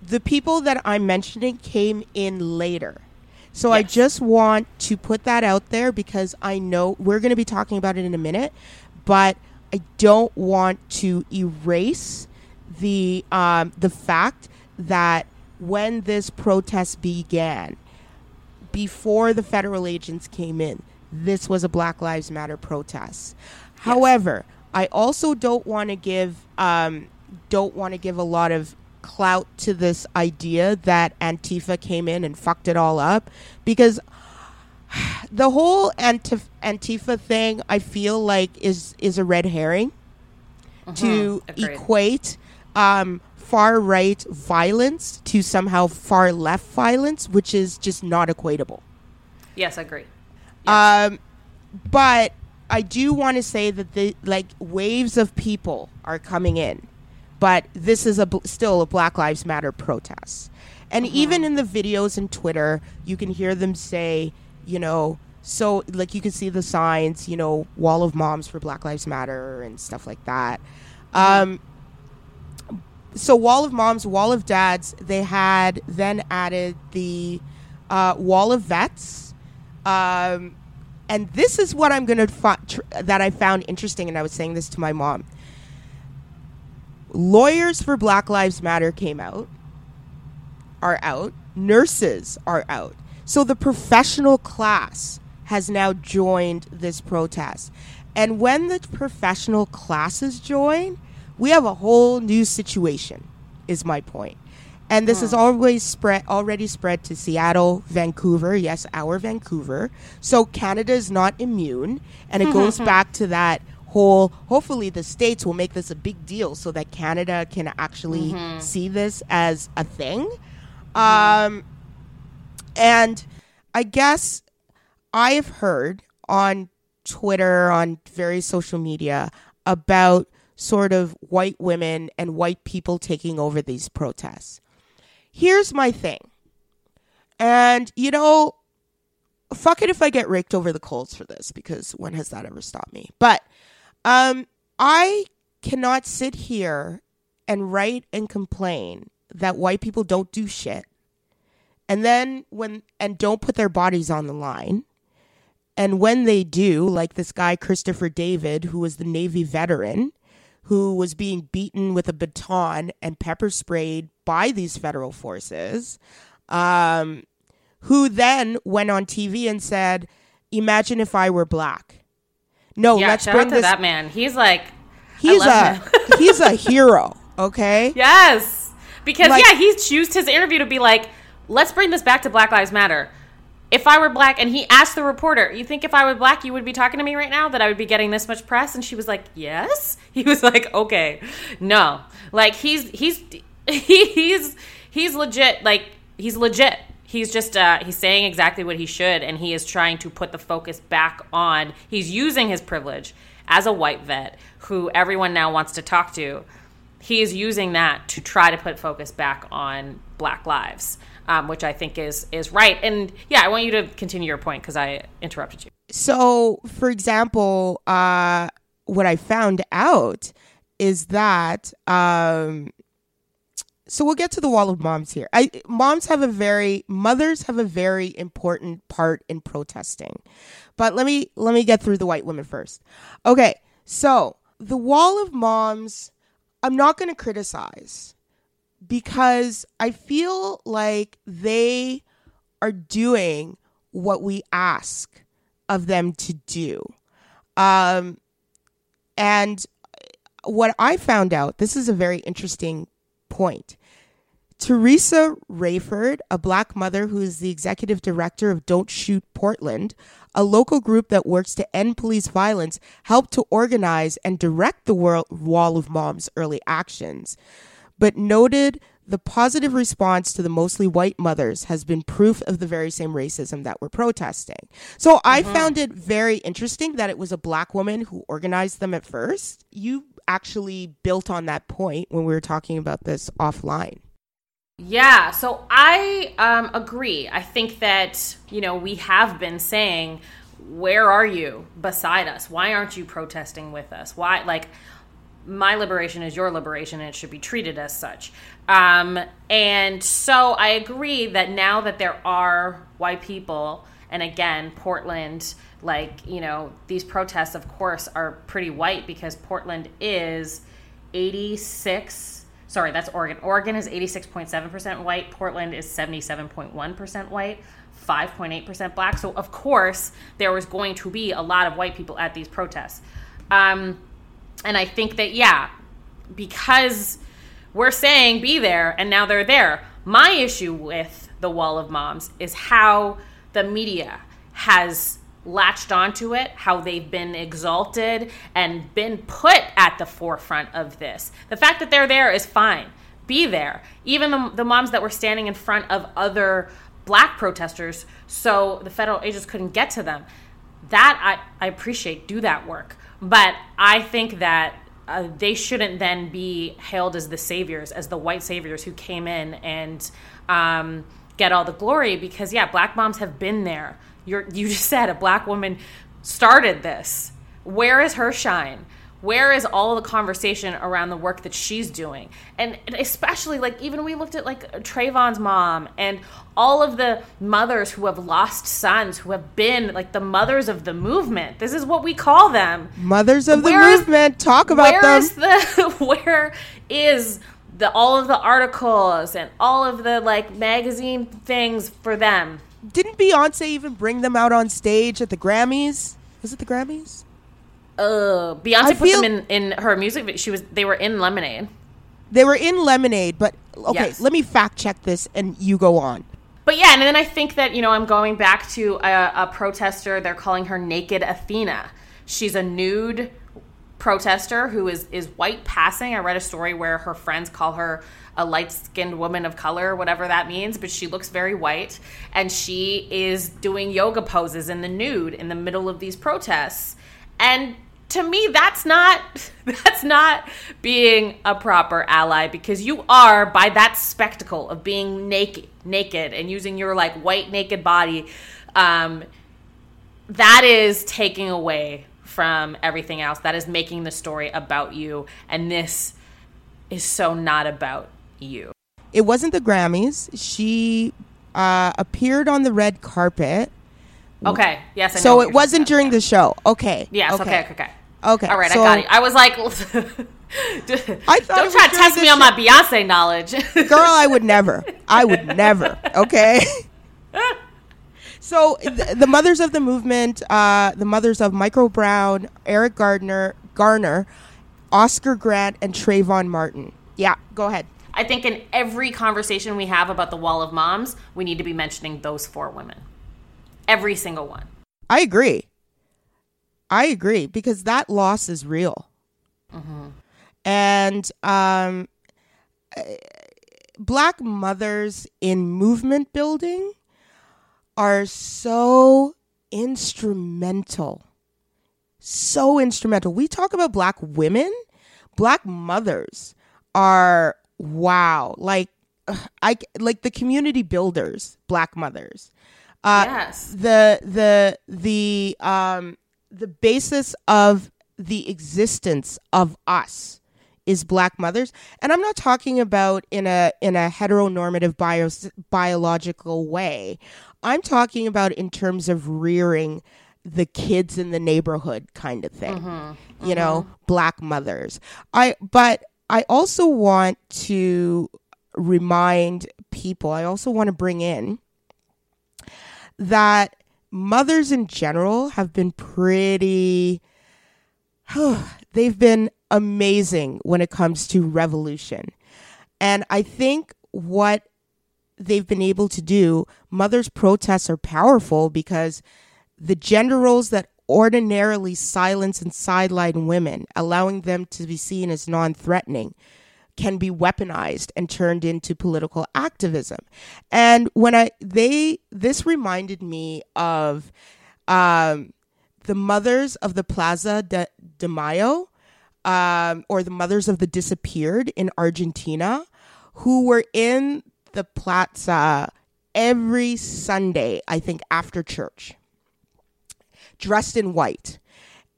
The people that I'm mentioning came in later. So I just want to put that out there because I know we're going to be talking about it in a minute, but I don't want to erase the um, the fact that when this protest began, before the federal agents came in, this was a Black Lives Matter protest. However, I also don't want to give um, don't want to give a lot of clout to this idea that Antifa came in and fucked it all up because the whole Antif- Antifa thing I feel like is is a red herring to Agreed. equate um, far right violence to somehow far left violence, which is just not equatable. yes, I agree. Um, but I do want to say that the like waves of people are coming in, but this is a bl- still a Black Lives Matter protest, and even in the videos and Twitter, you can hear them say, you know. So, like, you can see the signs, you know, wall of moms for Black Lives Matter and stuff like that. Um, so wall of moms wall of dads they had then added the uh, wall of vets. Um, and this is what i'm gonna fi- tr- that i found interesting and i was saying this to my mom. Lawyers for black lives matter came out are out. Nurses are out. So the professional class has now joined this protest. And when the professional classes join we have a whole new situation is my point and this is hmm. always spread already spread to Seattle, Vancouver, yes, our Vancouver. So Canada is not immune and it goes back to that whole hopefully the states will make this a big deal so that Canada can actually mm-hmm. see this as a thing. Mm-hmm. Um and I guess I have heard on Twitter, on various social media, about sort of white women and white people taking over these protests. Here's my thing. And, you know, fuck it if I get raked over the coals for this, because when has that ever stopped me? But um, I cannot sit here and write and complain that white people don't do shit and then when and don't put their bodies on the line and when they do like this guy christopher david who was the navy veteran who was being beaten with a baton and pepper sprayed by these federal forces um, who then went on tv and said imagine if i were black no Yeah, let's shout bring out to this that man. He's like, he's a he's a hero okay yes, because Like- yeah, he's used his interview to be like, let's bring this back to Black Lives Matter. If I were black, and he asked the reporter, "You think if I were black, you would be talking to me right now? That I would be getting this much press?" And she was like, "Yes." He was like, "Okay, no." Like he's he's he, he's he's legit. Like he's legit. He's just uh, he's saying exactly what he should, and he is trying to put the focus back on. He's using his privilege as a white vet who everyone now wants to talk to. He is using that to try to put focus back on Black lives, um, which I think is is right. And yeah, I want you to continue your point because I interrupted you. so for example uh what i found out is that um so we'll get to the wall of moms here i moms have a very mothers have a very important part in protesting but let me let me get through the white women first okay so the wall of moms I'm not going to criticize because I feel like they are doing what we ask of them to do. Um, and what I found out, this is a very interesting point. Teressa Raiford, a black mother who is the executive director of Don't Shoot Portland, a local group that works to end police violence, helped to organize and direct the Wall of Moms early actions, but noted the positive response to the mostly white mothers has been proof of the very same racism that we're protesting. So mm-hmm. I found it very interesting that it was a black woman who organized them at first. You actually built on that point when we were talking about this offline. Yeah, so I um, agree. I think that, you know, we have been saying, where are you beside us? Why aren't you protesting with us? Why, like, my liberation is your liberation and it should be treated as such. Um, and so I agree that now that there are white people, and again, Portland, like, you know, these protests, of course, are pretty white because Portland is 86 sorry, that's Oregon. Oregon is 86.7% white, Portland is 77.1% white. 5.8% black. So, of course, there was going to be a lot of white people at these protests. Um, and I think that, yeah, because we're saying be there and now they're there. My issue with the Wall of Moms is how the media has latched onto it, how they've been exalted and been put at the forefront of this. The fact that they're there is fine. Be there. Even the, the moms that were standing in front of other black protesters so the federal agents couldn't get to them. That I, I appreciate. Do that work. But I think that uh, they shouldn't then be hailed as the saviors, as the white saviors who came in and um, get all the glory because, yeah, black moms have been there you're, you just said a black woman started this. Where is her shine? Where is all the conversation around the work that she's doing? And especially, like, even we looked at, like, Trayvon's mom and all of the mothers who have lost sons, who have been, like, the mothers of the movement. This is what we call them. Mothers of where the is, movement. Talk about where them. Is the, where is the, all of the articles and all of the, like, magazine things for them? didn't Beyonce even bring them out on stage at the Grammys? Was it the Grammys? Uh, Beyonce I put feel, them in, in her music. She was they were in Lemonade. They were in Lemonade, but okay, yes. let me fact check this, and you go on. But yeah, and then I think that you know I'm going back to a, a protester. They're calling her Naked Athena. She's a nude protester who is is white passing. I read a story where her friends call her a light skinned woman of color, whatever that means, but she looks very white. And she is doing yoga poses in the nude in the middle of these protests. And to me that's not that's not being a proper ally because you are by that spectacle of being naked naked and using your like white naked body um that is taking away from everything else that is making the story about you and this is so not about you? It wasn't the Grammys. She uh, appeared on the red carpet. Okay. Yes. I so it wasn't during the show. Okay. Yes. Okay. Okay. Okay. Okay. All right. So, I got it. I was like, I don't try to test me show. on my Beyonce knowledge, girl. I would never. I would never. Okay. so the, the, mothers of the movement, uh, the mothers of Michael Brown, Eric Gardner, Garner, Oscar Grant, and Trayvon Martin. Yeah. Go ahead. I think in every conversation we have about the wall of moms, we need to be mentioning those four women. Every single one. I agree. I agree because that loss is real. Mm-hmm. And um, black mothers in movement building are so instrumental. So instrumental. We talk about black women, black mothers are wow like i like the community builders black mothers uh yes the the the um the basis of the existence of us is black mothers and i'm not talking about in a in a heteronormative bio, biological way i'm talking about in terms of rearing the kids in the neighborhood kind of thing mm-hmm. you mm-hmm. know black mothers i but I also want to remind people, I also want to bring in that mothers in general have been pretty, they've been amazing when it comes to revolution. And I think what they've been able to do, mothers' protests are powerful because the gender roles that ordinarily silence and sideline women, allowing them to be seen as non threatening, can be weaponized and turned into political activism. And when I, they, this reminded me of um, the mothers of the Plaza de, de Mayo, um, or the mothers of the disappeared in Argentina, who were in the plaza every Sunday, I think, after church dressed in white.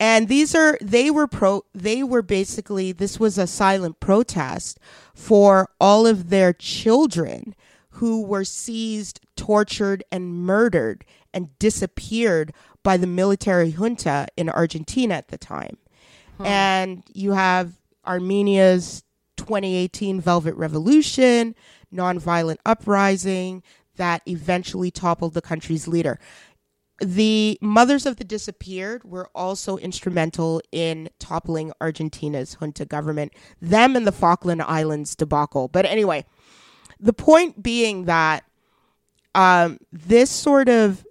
And these are they were pro they were basically this was a silent protest for all of their children who were seized, tortured and murdered and disappeared by the military junta in Argentina at the time. Huh. And you have Armenia's 2018 Velvet Revolution, nonviolent uprising that eventually toppled the country's leader the mothers of the disappeared were also instrumental in toppling Argentina's junta government, them and the Falkland Islands debacle. But anyway, the point being that um, this sort of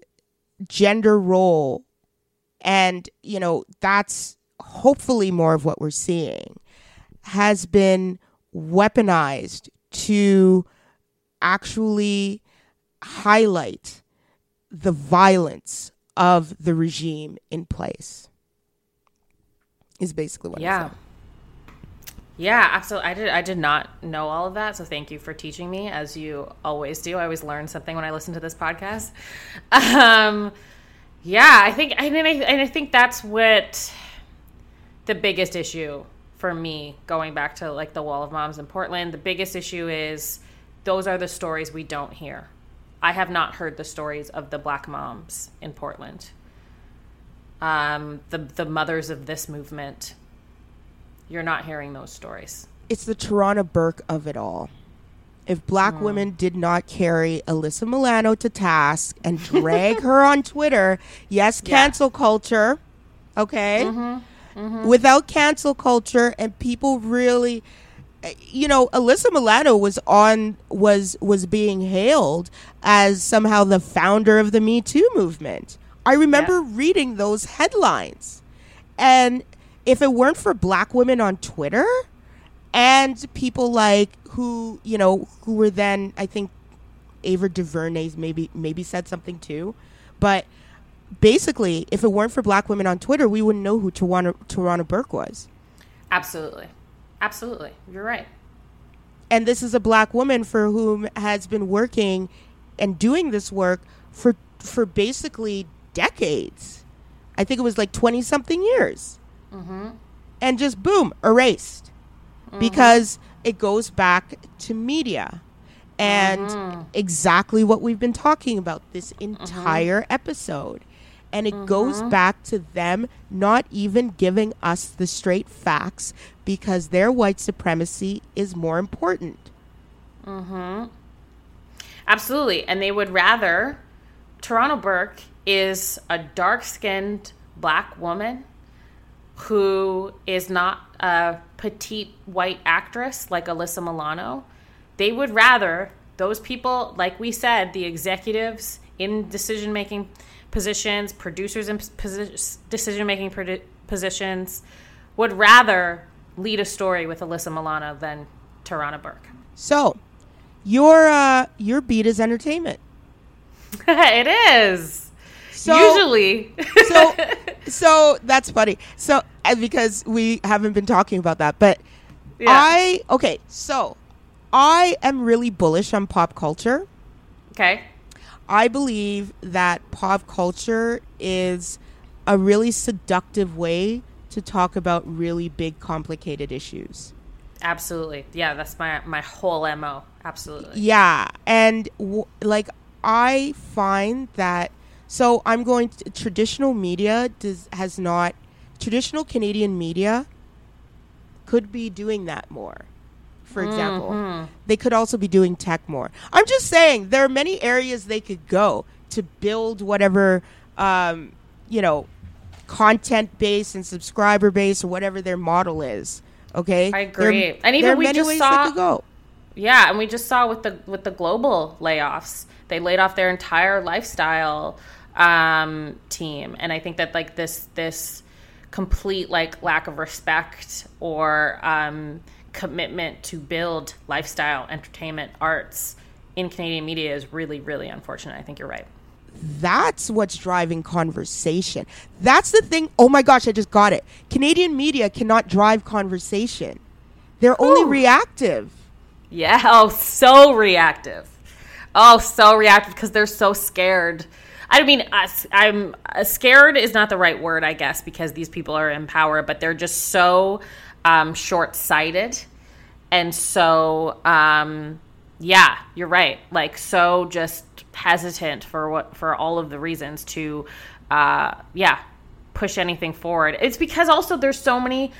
gender role, and you know, that's hopefully more of what we're seeing, has been weaponized to actually highlight the violence of the regime in place. Is basically what yeah. yeah absolutely i did i did not know all of that so thank you for teaching me as you always do. I always learn something when i listen to this podcast. Um yeah i think I mean, I, and I think that's what the biggest issue for me going back to like the wall of moms in portland the biggest issue is those are the stories we don't hear I have not heard the stories of the black moms in Portland. Um, the the mothers of this movement. You're not hearing those stories. It's the Tarana Burke of it all. If black mm. women did not carry Alyssa Milano to task and drag her on Twitter, yes, cancel yeah. culture, okay? Mm-hmm. Mm-hmm. Without cancel culture and people really you know, Alyssa Milano was on was was being hailed as somehow the founder of the Me Too movement. I remember yeah. reading those headlines. And if it weren't for black women on Twitter and people like who, you know, who were then I think Ava DuVernay's maybe maybe said something too. But basically, if it weren't for black women on Twitter, we wouldn't know who Tarana, Tarana Burke was. Absolutely. Absolutely. You're right. And this is a black woman for whom has been working and doing this work for for basically decades. I think it was like 20 something years. Mm-hmm. And just boom, erased. Mm-hmm. Because it goes back to media and mm-hmm. exactly what we've been talking about this mm-hmm. entire episode. And it goes mm-hmm. back to them not even giving us the straight facts because their white supremacy is more important. Mm-hmm. Absolutely. And they would rather Tarana Burke is a dark skinned black woman who is not a petite white actress like Alyssa Milano. They would rather those people, like we said, the executives in decision making positions, producers in decision making positions, would rather lead a story with Alyssa Milano than Tarana Burke. So, your uh, your beat is entertainment. it is. So, Usually. so so that's funny. So because we haven't been talking about that, but yeah. I okay, so I am really bullish on pop culture. Okay. I believe that pop culture is a really seductive way to talk about really big, complicated issues. Absolutely. Yeah, that's my my whole mo. Absolutely. Yeah, and w- like I find that so I'm going to, traditional media does has not traditional Canadian media could be doing that more. for example. They could also be doing tech more. I'm just saying there are many areas they could go to build whatever um, you know content base and subscriber base or whatever their model is. Okay, I agree. There, And even we just saw-. Yeah, and we just saw with the with the global layoffs, they laid off their entire lifestyle um, team, and I think that like this this complete like lack of respect or um, commitment to build lifestyle, entertainment, arts in Canadian media is really really unfortunate. I think you're right. That's what's driving conversation. That's the thing. Oh my gosh, I just got it. Canadian media cannot drive conversation. They're only Ooh. reactive. Yeah, oh, so reactive. Oh, so reactive because they're so scared. I mean, I'm uh, scared is not the right word, I guess, because these people are in power, but they're just so um, short sighted. And so, um, yeah, you're right. Like, so just hesitant for what, for all of the reasons to, uh, yeah, push anything forward. It's because also there's so many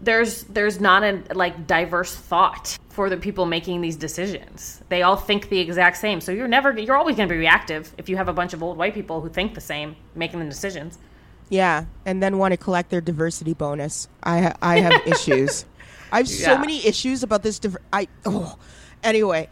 there's there's not a like diverse thought for the people making these decisions. They all think the exact same. So you're never you're always going to be reactive if you have a bunch of old white people who think the same making the decisions. Yeah, and then want to collect their diversity bonus. I I have issues. I have so many issues about this. Diver- I oh, anyway,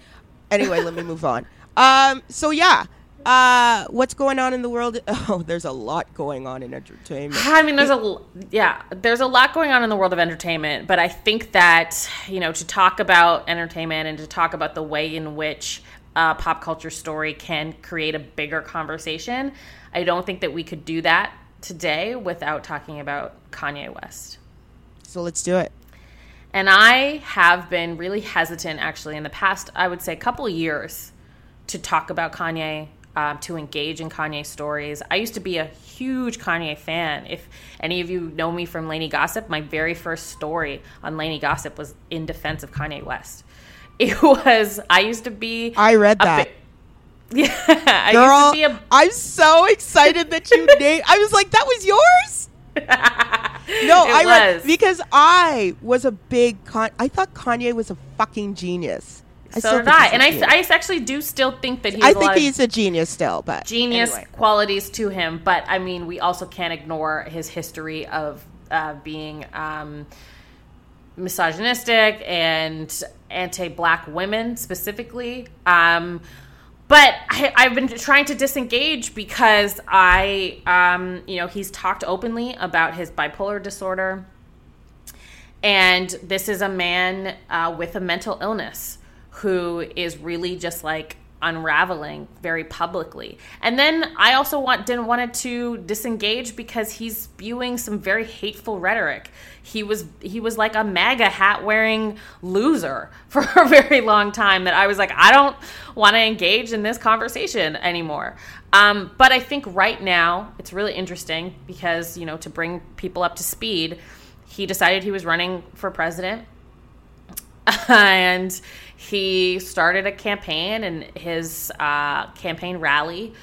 anyway, let me move on. Um, so yeah, uh, what's going on in the world? Oh, there's a lot going on in entertainment. I mean, there's a yeah, there's a lot going on in the world of entertainment, but I think that you know to talk about entertainment and to talk about the way in which a pop culture story can create a bigger conversation, I don't think that we could do that today without talking about Kanye West. So let's do it. And I have been really hesitant, actually, in the past, I would say, couple of years to talk about Kanye, um, to engage in Kanye stories. I used to be a huge Kanye fan. If any of you know me from Lainey Gossip, my very first story on Lainey Gossip was in defense of Kanye West. It was, I used to be. I read that. yeah, I Girl, used to be a I'm so excited that you named. I was like, that was yours. No, It I was. because I was a big con. I thought Kanye was a fucking genius. I so did I. And I. I actually do still think that he's I think he's a genius still, but genius anyway. qualities to him, but I mean, we also can't ignore his history of uh, being um, misogynistic and anti-black women specifically. Um, but I, I've been trying to disengage because I, um, you know, he's talked openly about his bipolar disorder, and this is a man uh, with a mental illness who is really just like unraveling very publicly. And then I also want didn't wanted to disengage because he's spewing some very hateful rhetoric. He was he was like a MAGA hat wearing loser for a very long time that I was like I don't want to engage in this conversation anymore. Um, but I think right now it's really interesting because you know to bring people up to speed, he decided he was running for president and he started a campaign and his uh, campaign rally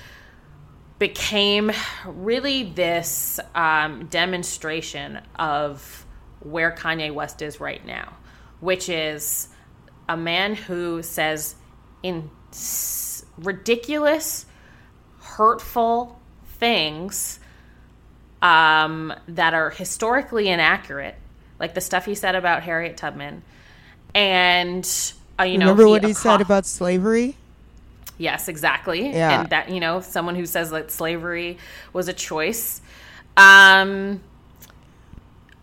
became really this um, demonstration of where Kanye West is right now, which is a man who says in ridiculous, hurtful things um, that are historically inaccurate, like the stuff he said about Harriet Tubman, and uh, you know, remember what he said about slavery? Yes, exactly. Yeah. And that, you know, someone who says that slavery was a choice. Um,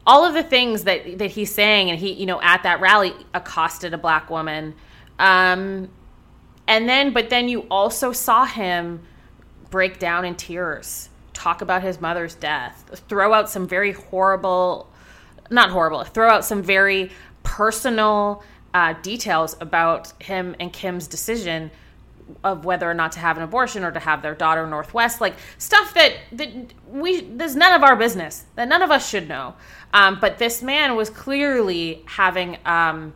all of the things that, that he's saying, and he, you know, at that rally accosted a black woman. Um, and then, but then you also saw him break down in tears, talk about his mother's death, throw out some very horrible, not horrible, throw out some very personal uh, details about him and Kim's decision of whether or not to have an abortion or to have their daughter North West, like stuff that that we there's none of our business that none of us should know. Um, but this man was clearly having um,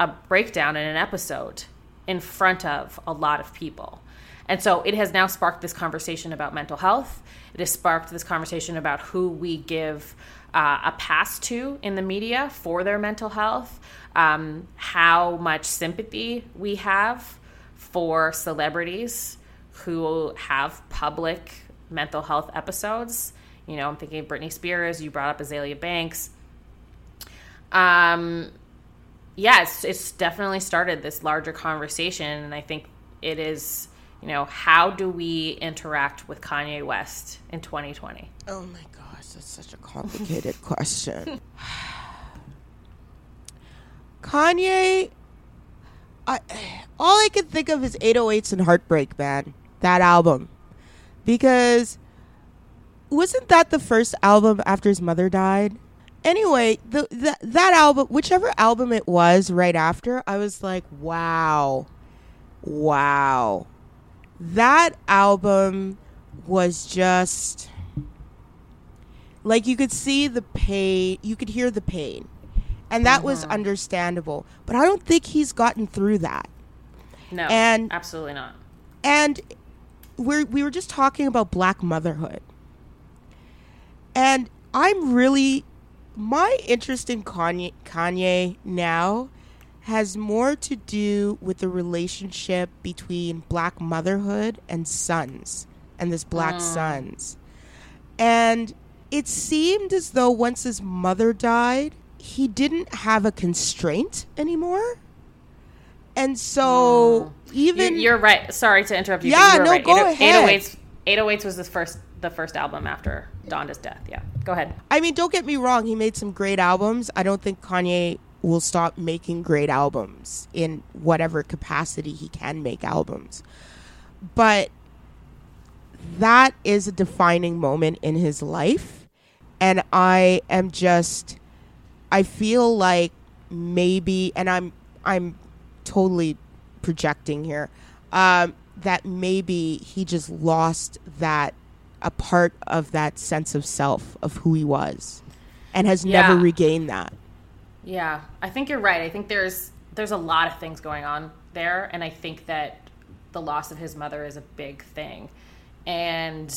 a breakdown in an episode in front of a lot of people. And so it has now sparked this conversation about mental health. It has sparked this conversation about who we give uh, a pass to in the media for their mental health, um, how much sympathy we have for celebrities who have public mental health episodes. You know, I'm thinking of Britney Spears, you brought up Azealia Banks. Um, yeah, it's, it's definitely started this larger conversation, and I think it is you know, how do we interact with Kanye West in 2020? Oh my gosh, that's such a complicated question. Kanye, I, all I can think of is 808s and Heartbreak Man, that album. Because wasn't that the first album after his mother died? Anyway, the, the that album, whichever album it was right after, I was like, wow. Wow that album was just like you could see the pain, you could hear the pain. And that was uh-huh. understandable. But I don't think he's gotten through that. No. And absolutely not. And we we were just talking about black motherhood. And I'm really my interest in Kanye, Kanye now has more to do with the relationship between black motherhood and sons and this black uh. sons. And it seemed as though once his mother died, he didn't have a constraint anymore. And so mm. even you're, you're, right. Sorry to interrupt you. Yeah, you no, right. go 80, ahead. 808s, 808s was the first the first album after Donda's death. Yeah, go ahead. I mean, don't get me wrong. He made some great albums. I don't think Kanye will stop making great albums in whatever capacity he can make albums. But that is a defining moment in his life. And I am just I feel like maybe and I'm I'm totally projecting here. Um, that maybe he just lost that a part of that sense of self of who he was and has yeah. never regained that. Yeah, I think you're right. I think there's there's a lot of things going on there, and I think that the loss of his mother is a big thing, and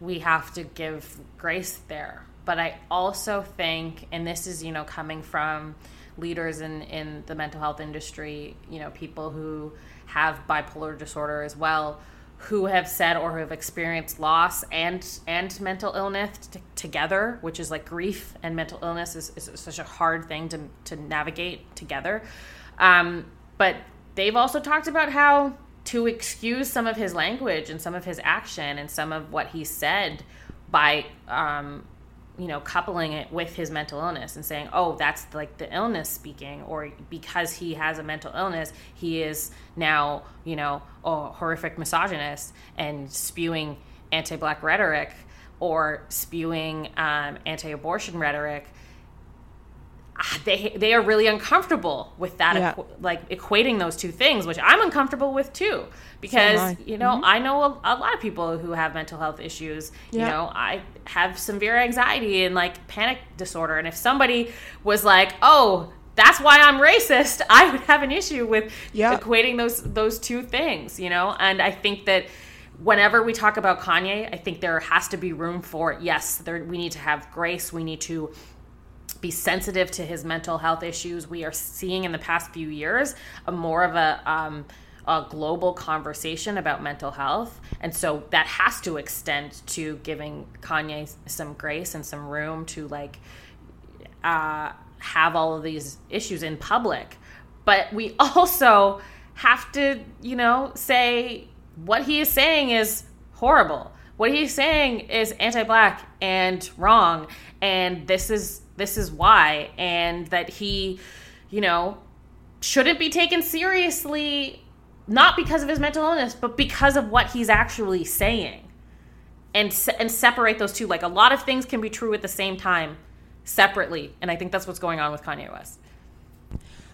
we have to give grace there. But I also think, and this is you know coming from leaders in in the mental health industry, you know, people who have bipolar disorder as well who have said or who have experienced loss and and mental illness t- together, which is like grief and mental illness is, is such a hard thing to, to navigate together. Um, but they've also talked about how to excuse some of his language and some of his action and some of what he said by um, you know coupling it with his mental illness and saying oh that's like the illness speaking or because he has a mental illness he is now you know a horrific misogynist and spewing anti-black rhetoric or spewing um, anti-abortion rhetoric they they are really uncomfortable with that yeah. equ- like equating those two things which i'm uncomfortable with too because so you know mm-hmm. I know a, a, lot of people who have mental health issues. Yeah. You know, I have severe anxiety and like panic disorder, and if somebody was like, "Oh," that's why I'm racist. I would have an issue with yeah. equating those those two things, you know. And I think that whenever we talk about Kanye, I think there has to be room for yes, there, we need to have grace. We need to be sensitive to his mental health issues. We are seeing in the past few years a more of a um, a global conversation about mental health. And so that has to extend to giving Kanye some grace and some room to like uh, have all of these issues in public. But we also have to, you know, say what he is saying is horrible. What he's saying is anti-black and wrong and this is this is why and that he, you know, shouldn't be taken seriously not because of his mental illness, but because of what he's actually saying. And and separate those two. Like a lot of things can be true at the same time, separately, and I think that's what's going on with Kanye West.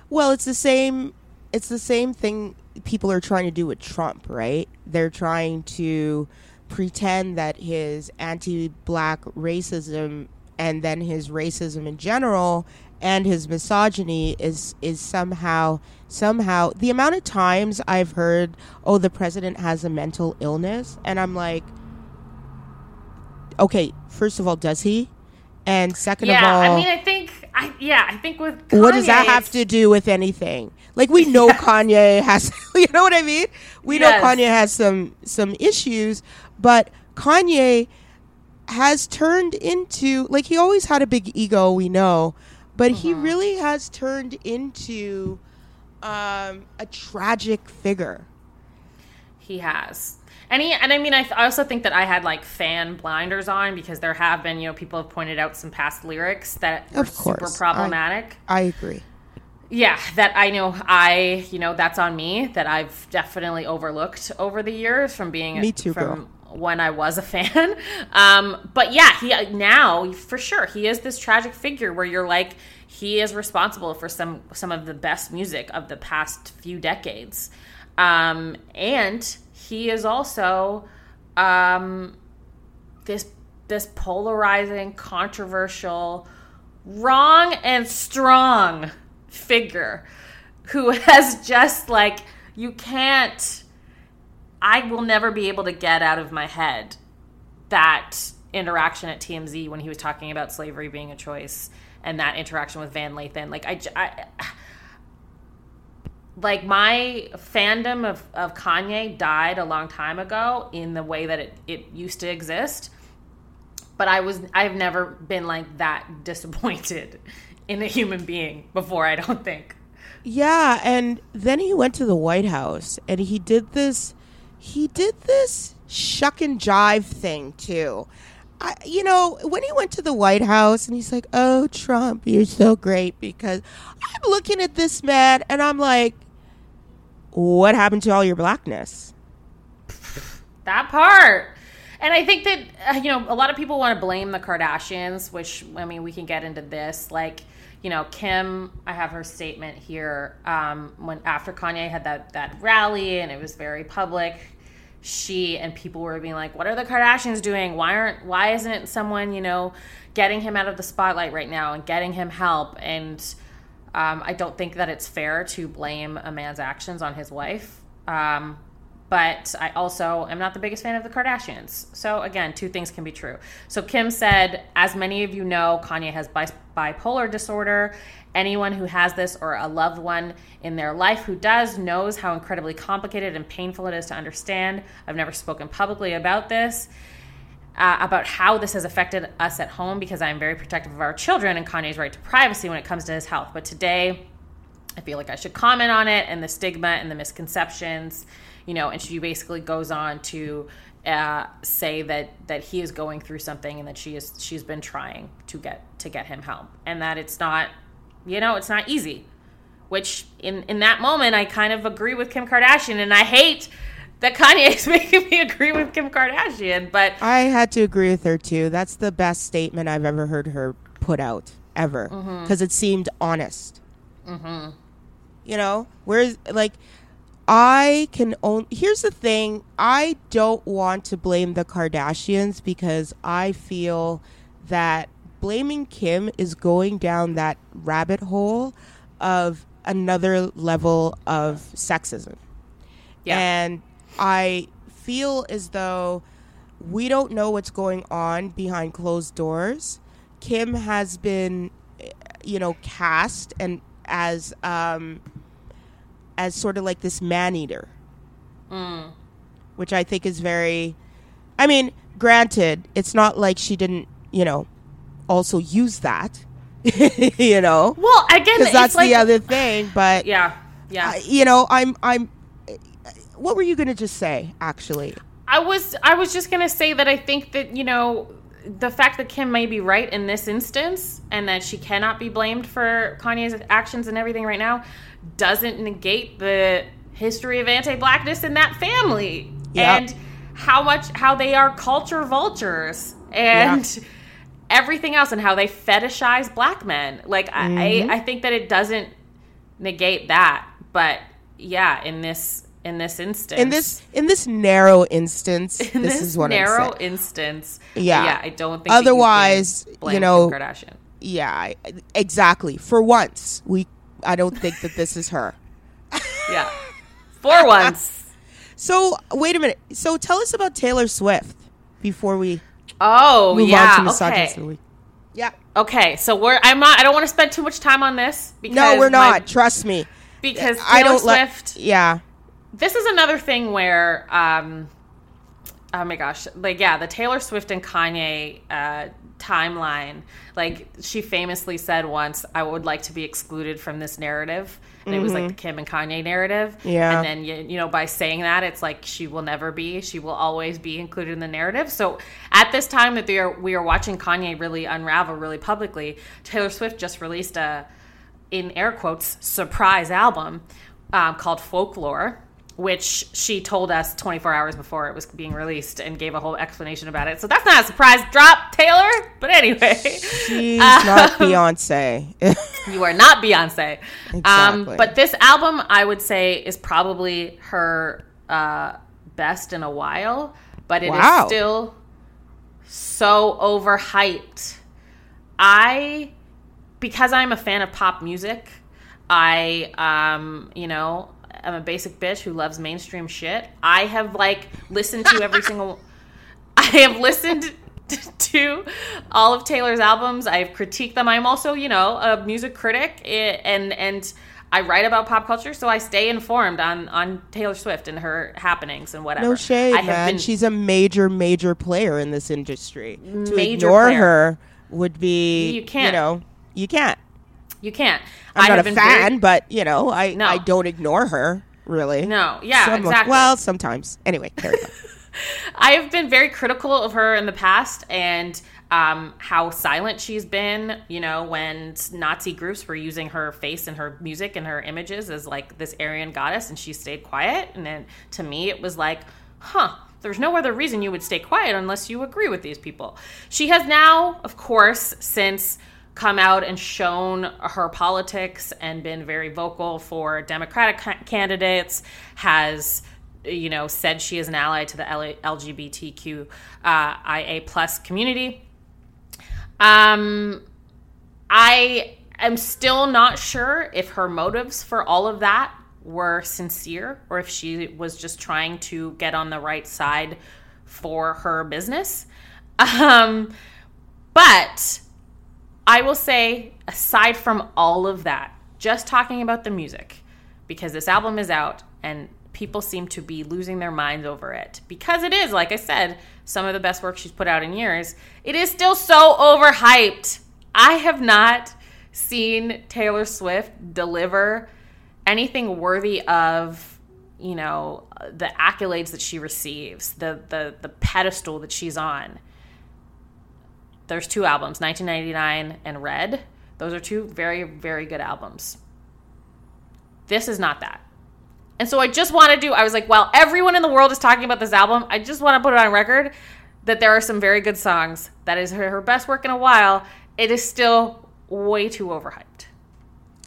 Well, it's the same. It's the same thing people are trying to do with Trump, right? They're trying to pretend that his anti-black racism and then his racism in general and his misogyny is is somehow somehow the amount of times I've heard, "Oh, the president has a mental illness," and I'm like, okay, first of all, does he? And second yeah, of all, I mean, I think, I yeah, I think with Kanye, what does that have to do with anything? Like we know Kanye has, you know what I mean? We Yes. know Kanye has some some issues, but Kanye has turned into like he always had a big ego, we know, but he Mm-hmm. really has turned into um, a tragic figure. He has. And he, and I mean, I, th- I also think that I had like fan blinders on because there have been, you know, people have pointed out some past lyrics that were Of course. super problematic. I agree. yeah, that I know I, you know, that's on me that I've definitely overlooked over the years from being Me too, from girl. When I was a fan. Um, but yeah, he now for sure he is this tragic figure where you're like he is responsible for some some of the best music of the past few decades. Um, and he is also um, this this polarizing, controversial, wrong and strong figure who has just like you can't I will never be able to get out of my head that interaction at TMZ when he was talking about slavery being a choice and that interaction with Van Lathan like I, I- like my fandom of, of Kanye died a long time ago in the way that it, it used to exist but I was I've never been like that disappointed in a human being before. I don't think. Yeah, and then he went to the White House and he did this he did this shuck and jive thing too. I, you know, when he went to the White House and he's like, "Oh, Trump, you're so great," because I'm looking at this man and I'm like, "What happened to all your blackness?" That part. And I think that uh, you know a lot of people want to blame the Kardashians, which I mean we can get into this. Like you know Kim, I have her statement here um, when after Kanye had that that rally and it was very public. She and people were being like, "What are the Kardashians doing? Why aren't why isn't someone you know getting him out of the spotlight right now and getting him help?" And um, I don't think that it's fair to blame a man's actions on his wife. Um, but I also am not the biggest fan of the Kardashians. So again, two things can be true. So Kim said, as many of you know, Kanye has bi- bipolar disorder. Anyone who has this or a loved one in their life who does knows how incredibly complicated and painful it is to understand. I've never spoken publicly about this. Uh, about how this has affected us at home because I'm very protective of our children and Kanye's right to privacy when it comes to his health. But today, I feel like I should comment on it and the stigma and the misconceptions, you know. And she basically goes on to uh, say that that he is going through something and that she is she's been trying to get to get him help and that it's not, you know, it's not easy. Which in in that moment, I kind of agree with Kim Kardashian, and I hate that Kanye is making me agree with Kim Kardashian, but. I had to agree with her too. That's the best statement I've ever heard her put out ever because it seemed honest. Mm-hmm. You know, whereas like I can only. Here's the thing: I don't want to blame the Kardashians because I feel that blaming Kim is going down that rabbit hole of another level of sexism. Yeah. And I feel as though we don't know what's going on behind closed doors. Kim has been, eh, you know, cast and as um, as sort of like this man eater, mm. which I think is very. I mean, granted, it's not like she didn't, you know, also use that, you know, well, again, because it's that's like, the other thing. But Yeah, yeah. You know, I'm, I'm. What were you gonna just say? Actually, I was I was just gonna say that I think that you know the fact that Kim may be right in this instance and that she cannot be blamed for Kanye's actions and everything right now doesn't negate the history of anti-blackness in that family Yep. and how much how they are culture vultures and everything else and how they fetishize black men. Like I, I mm-hmm. I think that it doesn't negate that, but yeah, in this in this instance in this in this narrow instance, in this, this, is what narrow instance. Yeah. yeah, I don't think. Otherwise, you, you know, Kardashian. yeah, exactly. For once, we I don't think that this is her. Yeah. For once. So wait a minute. So tell us about Taylor Swift before we Oh, move yeah. on to misogynist of the okay. week. Yeah. Okay, so we're I'm not I don't want to spend too much time on this because No, we're my- not. Trust me. because Taylor I don't Swift Yeah. this is another thing where um oh my gosh like yeah the taylor swift and kanye uh timeline. Like she famously said once i would like to be excluded from this narrative. And it was like the kim and kanye narrative. Mm-hmm. Yeah. and then you, you know by saying that it's like she will never be. She will always be included in the narrative. So at this time that we are we are watching kanye really unravel really publicly taylor swift just released a in air quotes surprise album um, called folklore which she told us 24 hours before it was being released and gave a whole explanation about it so that's not a surprise drop taylor but anyway She's not Beyonce. you are not beyonce um, Exactly. but this album i would say is probably her uh, best in a while but it is Wow. still so overhyped i because I'm a fan of pop music, I um, you know, I'm a basic bitch who loves mainstream shit. I have like listened to every single I have listened to all of Taylor's albums. I've critiqued them. I'm also, you know, a music critic eh, and and I write about pop culture, so I stay informed on on Taylor Swift and her happenings and whatever. no shade, I have man. been She's a major, major player in this industry. To ignore player. her would be, You can't. You know, you can't. You can't. I'm I not a fan, very- but you know, I No. I don't ignore her. Really. no, yeah, exactly. Well, sometimes. Anyway, carry on. I have been very critical of her in the past and um, how silent she's been, you know, when Nazi groups were using her face and her music and her images as like this Aryan goddess and she stayed quiet. And then to me, it was like, huh, there's no other reason you would stay quiet unless you agree with these people. She has now, of course, since come out and shown her politics and been very vocal for Democratic ca- candidates, has you know said she is an ally to the L- LGBTQ uh, plus community. Um, I am still not sure if her motives for all of that were sincere or if she was just trying to get on the right side for her business. Um, but I will say, aside from all of that, just talking about the music, because this album is out and people seem to be losing their minds over it. Because it is, like I said, some of the best work she's put out in years, it is still so overhyped. I have not seen Taylor Swift deliver anything worthy of you know the accolades that she receives the the the pedestal that she's on there's two albums 1999 and red. Those are two very very good albums. This is not that. And so i just want to do i was like well everyone in the world is talking about this album i just want to put it on record that there are some very good songs. That is her, her best work in a while. It is still way too overhyped.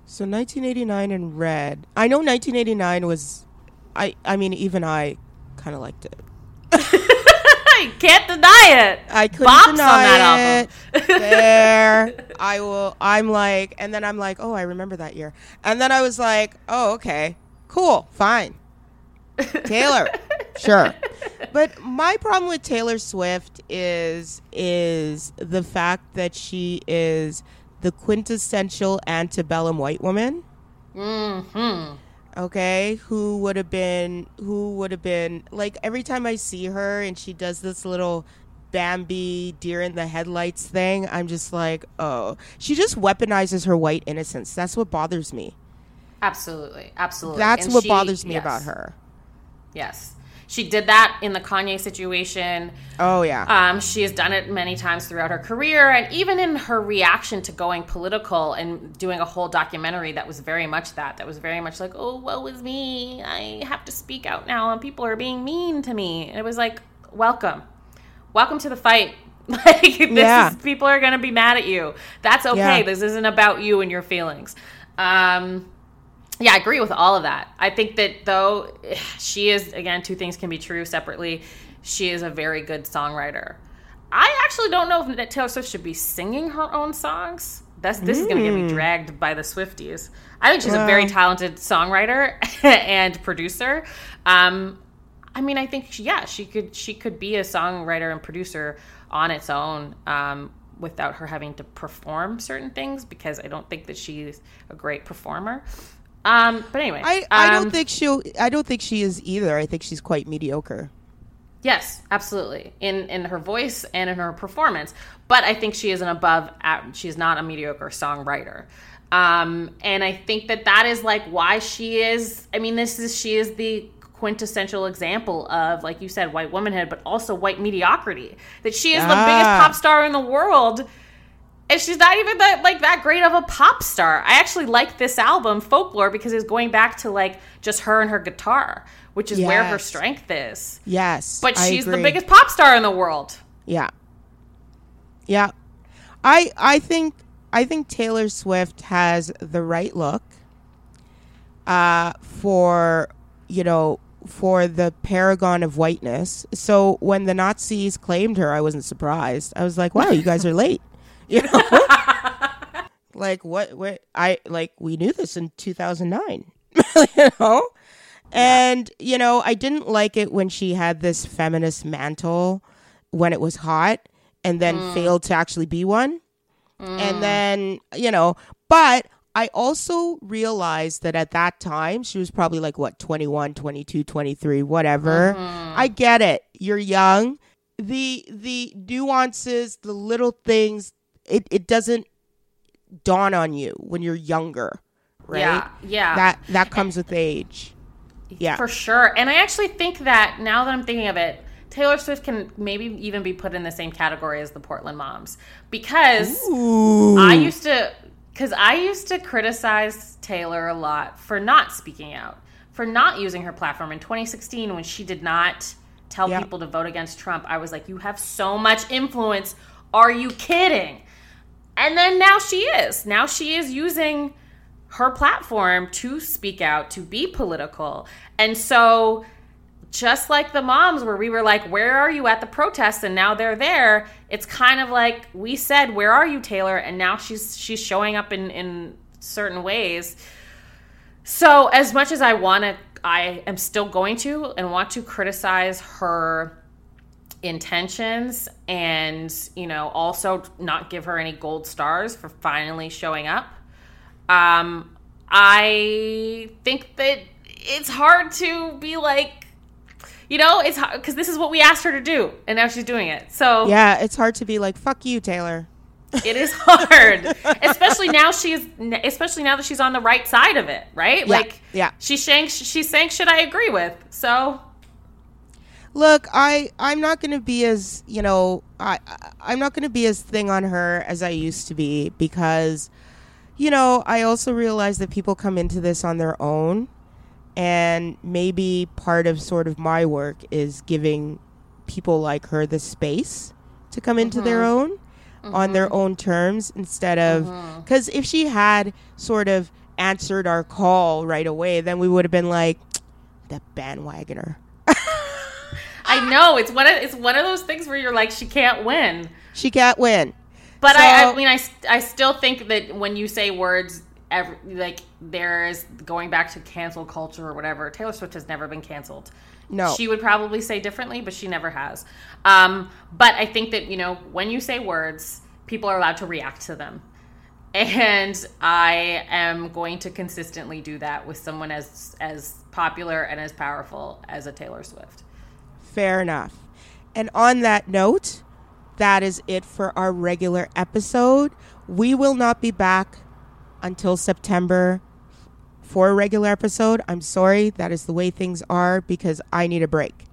So 1989 and Red. I know 1989 was, I I mean even I kind of liked it. I can't deny it. I couldn't Bops on deny that it. there, I will. I'm like, and then I'm like, oh, I remember that year. And then I was like, oh, okay, cool, fine. Taylor, sure. But my problem with Taylor Swift is is the fact that she is the quintessential antebellum white woman. hmm okay who would have been who would have been like every time i see her and she does this little bambi deer in the headlights thing i'm just like oh. She just weaponizes her white innocence. That's what bothers me. Absolutely, absolutely. that's And what she- bothers me yes, about her. Yes, she did that in the Kanye situation. oh yeah Um, she has done it many times throughout her career, and even in her reaction to going political and doing a whole documentary that was very much that. That was very much like, "Oh, woe is me! I have to speak out now, and people are being mean to me." And it was like, "Welcome, welcome to the fight." Like this Yeah. is people are going to be mad at you. That's okay. Yeah. This isn't about you and your feelings. Um, yeah, I agree with all of that. I think that though she is again two things can be true separately. She is a very good songwriter. I actually don't know if Taylor Swift should be singing her own songs. That's this is going to get me dragged by the Swifties. I think she's a very talented songwriter and producer. Um, I mean, I think she, yeah, she could she could be a songwriter and producer on its own um, without her having to perform certain things because I don't think that she's a great performer. Um, but anyway, I, I um, don't think she'll. I don't think she is either. I think she's quite mediocre. Yes, absolutely. In in her voice and in her performance, but I think she is an above. She's not a mediocre songwriter, um, and I think that that is like why she is. I mean, this is she is the quintessential example of, like you said, white womanhood, but also white mediocrity. That she is the biggest Ah. pop star in the world, and she's not even that like that great of a pop star. I actually like this album, Folklore, because it's going back to like just her and her guitar, which is where her strength is. Yes, But she's the biggest pop star in the world. Yeah. Yeah. I I think I think Taylor Swift has the right look uh for you know for the paragon of whiteness. So when the Nazis claimed her, I wasn't surprised. I was like, "Wow, you guys are late." You know? like what what I like we knew this in 2009. you know? And you know, I didn't like it when she had this feminist mantle when it was hot and then mm. failed to actually be one. And mm. then, you know, but I also realized that at that time she was probably like what 21, 22, 23, whatever. Mm-hmm. I get it. You're young. The the nuances, the little things, it, it doesn't dawn on you when you're younger, right? Yeah, yeah. That that comes with age. Yeah. For sure. And I actually think that now that I'm thinking of it, Taylor Swift can maybe even be put in the same category as the Portland Moms because I used to cuz I used to criticize Taylor a lot for not speaking out, for not using her platform in 2016 when she did not tell Yeah. people to vote against Trump. I was like, "You have so much influence. Are you kidding?" And then now she is. Now she is using her platform to speak out, to be political. And so just like the moms where we were like, "Where are you at the protests?" and now they're there, it's kind of like we said, "Where are you, Taylor?" and now she's she's showing up in in certain ways. So, as much as I want to I am still going to and want to criticize her intentions and you know also not give her any gold stars for finally showing up um i think that it's hard to be like you know it's because this is what we asked her to do and now she's doing it so Yeah, it's hard to be like, fuck you, Taylor. it is hard especially now she's especially now that she's on the right side of it right Yeah, like yeah. she saying she's saying shit i agree with so Look, I I'm not going to be as, you know, I I'm not going to be as thing on her as I used to be because you know, I also realize that people come into this on their own and maybe part of sort of my work is giving people like her the space to come into their mm-hmm. own on their mm-hmm. own terms instead of mm-hmm. because if she had sort of answered our call right away then we would have been like that bandwagoner I know it's one of it's one of those things where you're like she can't win. she can't win But I, So- I mean, I, I still think that when you say words, every, like there is going back to cancel culture or whatever. Taylor Swift has never been canceled. No. she would probably say differently, but she never has. Um, but I think that you know when you say words, people are allowed to react to them, and I am going to consistently do that with someone as as popular and as powerful as a Taylor Swift. Fair enough. And on that note, that is it for our regular episode. We will not be back until September for a regular episode. I'm sorry, that is the way things are because I need a break.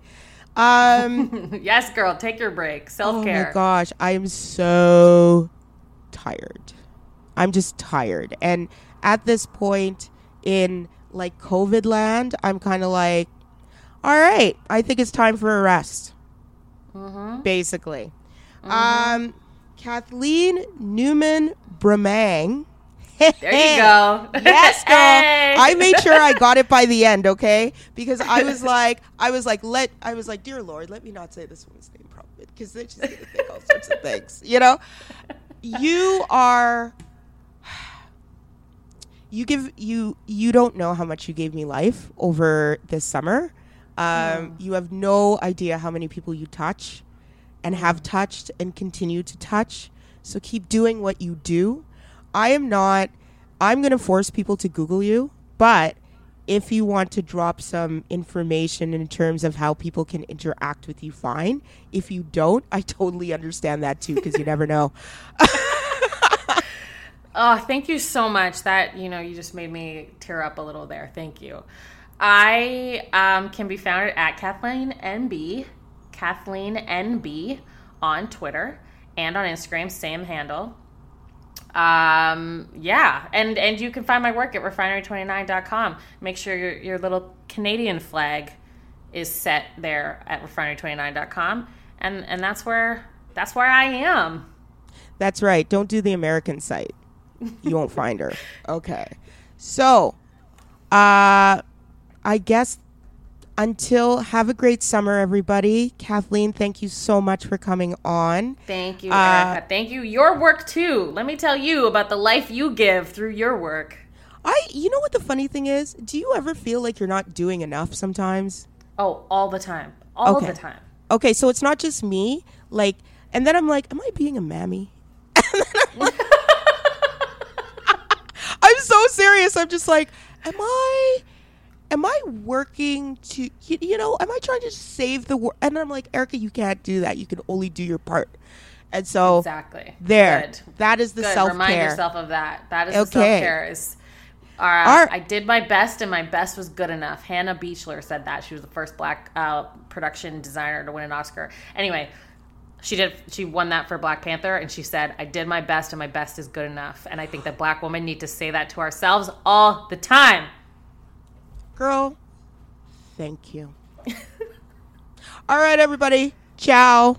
Um, yes, girl, take your break. Self care. oh my gosh, I am so tired. I'm just tired. And at this point in like COVID land, I'm kind of like, all right, I think it's time for a rest. Basically. Um, Kathleen Newman Bremang There you go. yes, girl. Hey. I made sure I got it by the end, okay? Because I was like, I was like, let, I was like, dear Lord, let me not say this woman's name properly, because then she's gonna think all sorts of things, you know. You are, you give you you don't know how much you gave me life over this summer. Um, You have no idea how many people you touch, and have touched and continue to touch. So keep doing what you do. I am not. I'm going to force people to Google you, but if you want to drop some information in terms of how people can interact with you, fine. If you don't, I totally understand that too, because you never know. Oh, thank you so much. That you know, you just made me tear up a little there. Thank you. I um, can be found at Kathleen NB, Kathleen NB on Twitter and on Instagram, same handle. Um, yeah, and and you can find my work at refinery29.com. Make sure your your little Canadian flag is set there at refinery29.com, and and that's where that's where I am. That's right. Don't do the American site. You won't find her. Okay. So, uh, I guess until have a great summer, everybody. Kathleen, thank you so much for coming on. Thank you, Uh, Erica. Thank you. Your work too. Let me tell you about the life you give through your work. I, you know what the funny thing is? Do you ever feel like you're not doing enough sometimes? Oh, all the time. All Okay. the time. Okay, so it's not just me. Like, and then I'm like, am I being a mammy? I'm so serious. I'm just like, am I, am I working to, you, you know, am I trying to save the world? And I'm like, Erica, you can't do that. You can only do your part. And so Exactly. there, Good. that is the self Remind care. yourself of that. That is the Okay. self care. Is uh, Our- I did my best, and my best was good enough. Hannah Beachler said that she was the first black uh, production designer to win an Oscar. Anyway, she did. She won that for Black Panther, and she said, "I did my best, and my best is good enough." And I think that black women need to say that to ourselves all the time. Girl, thank you. All right, everybody. Ciao.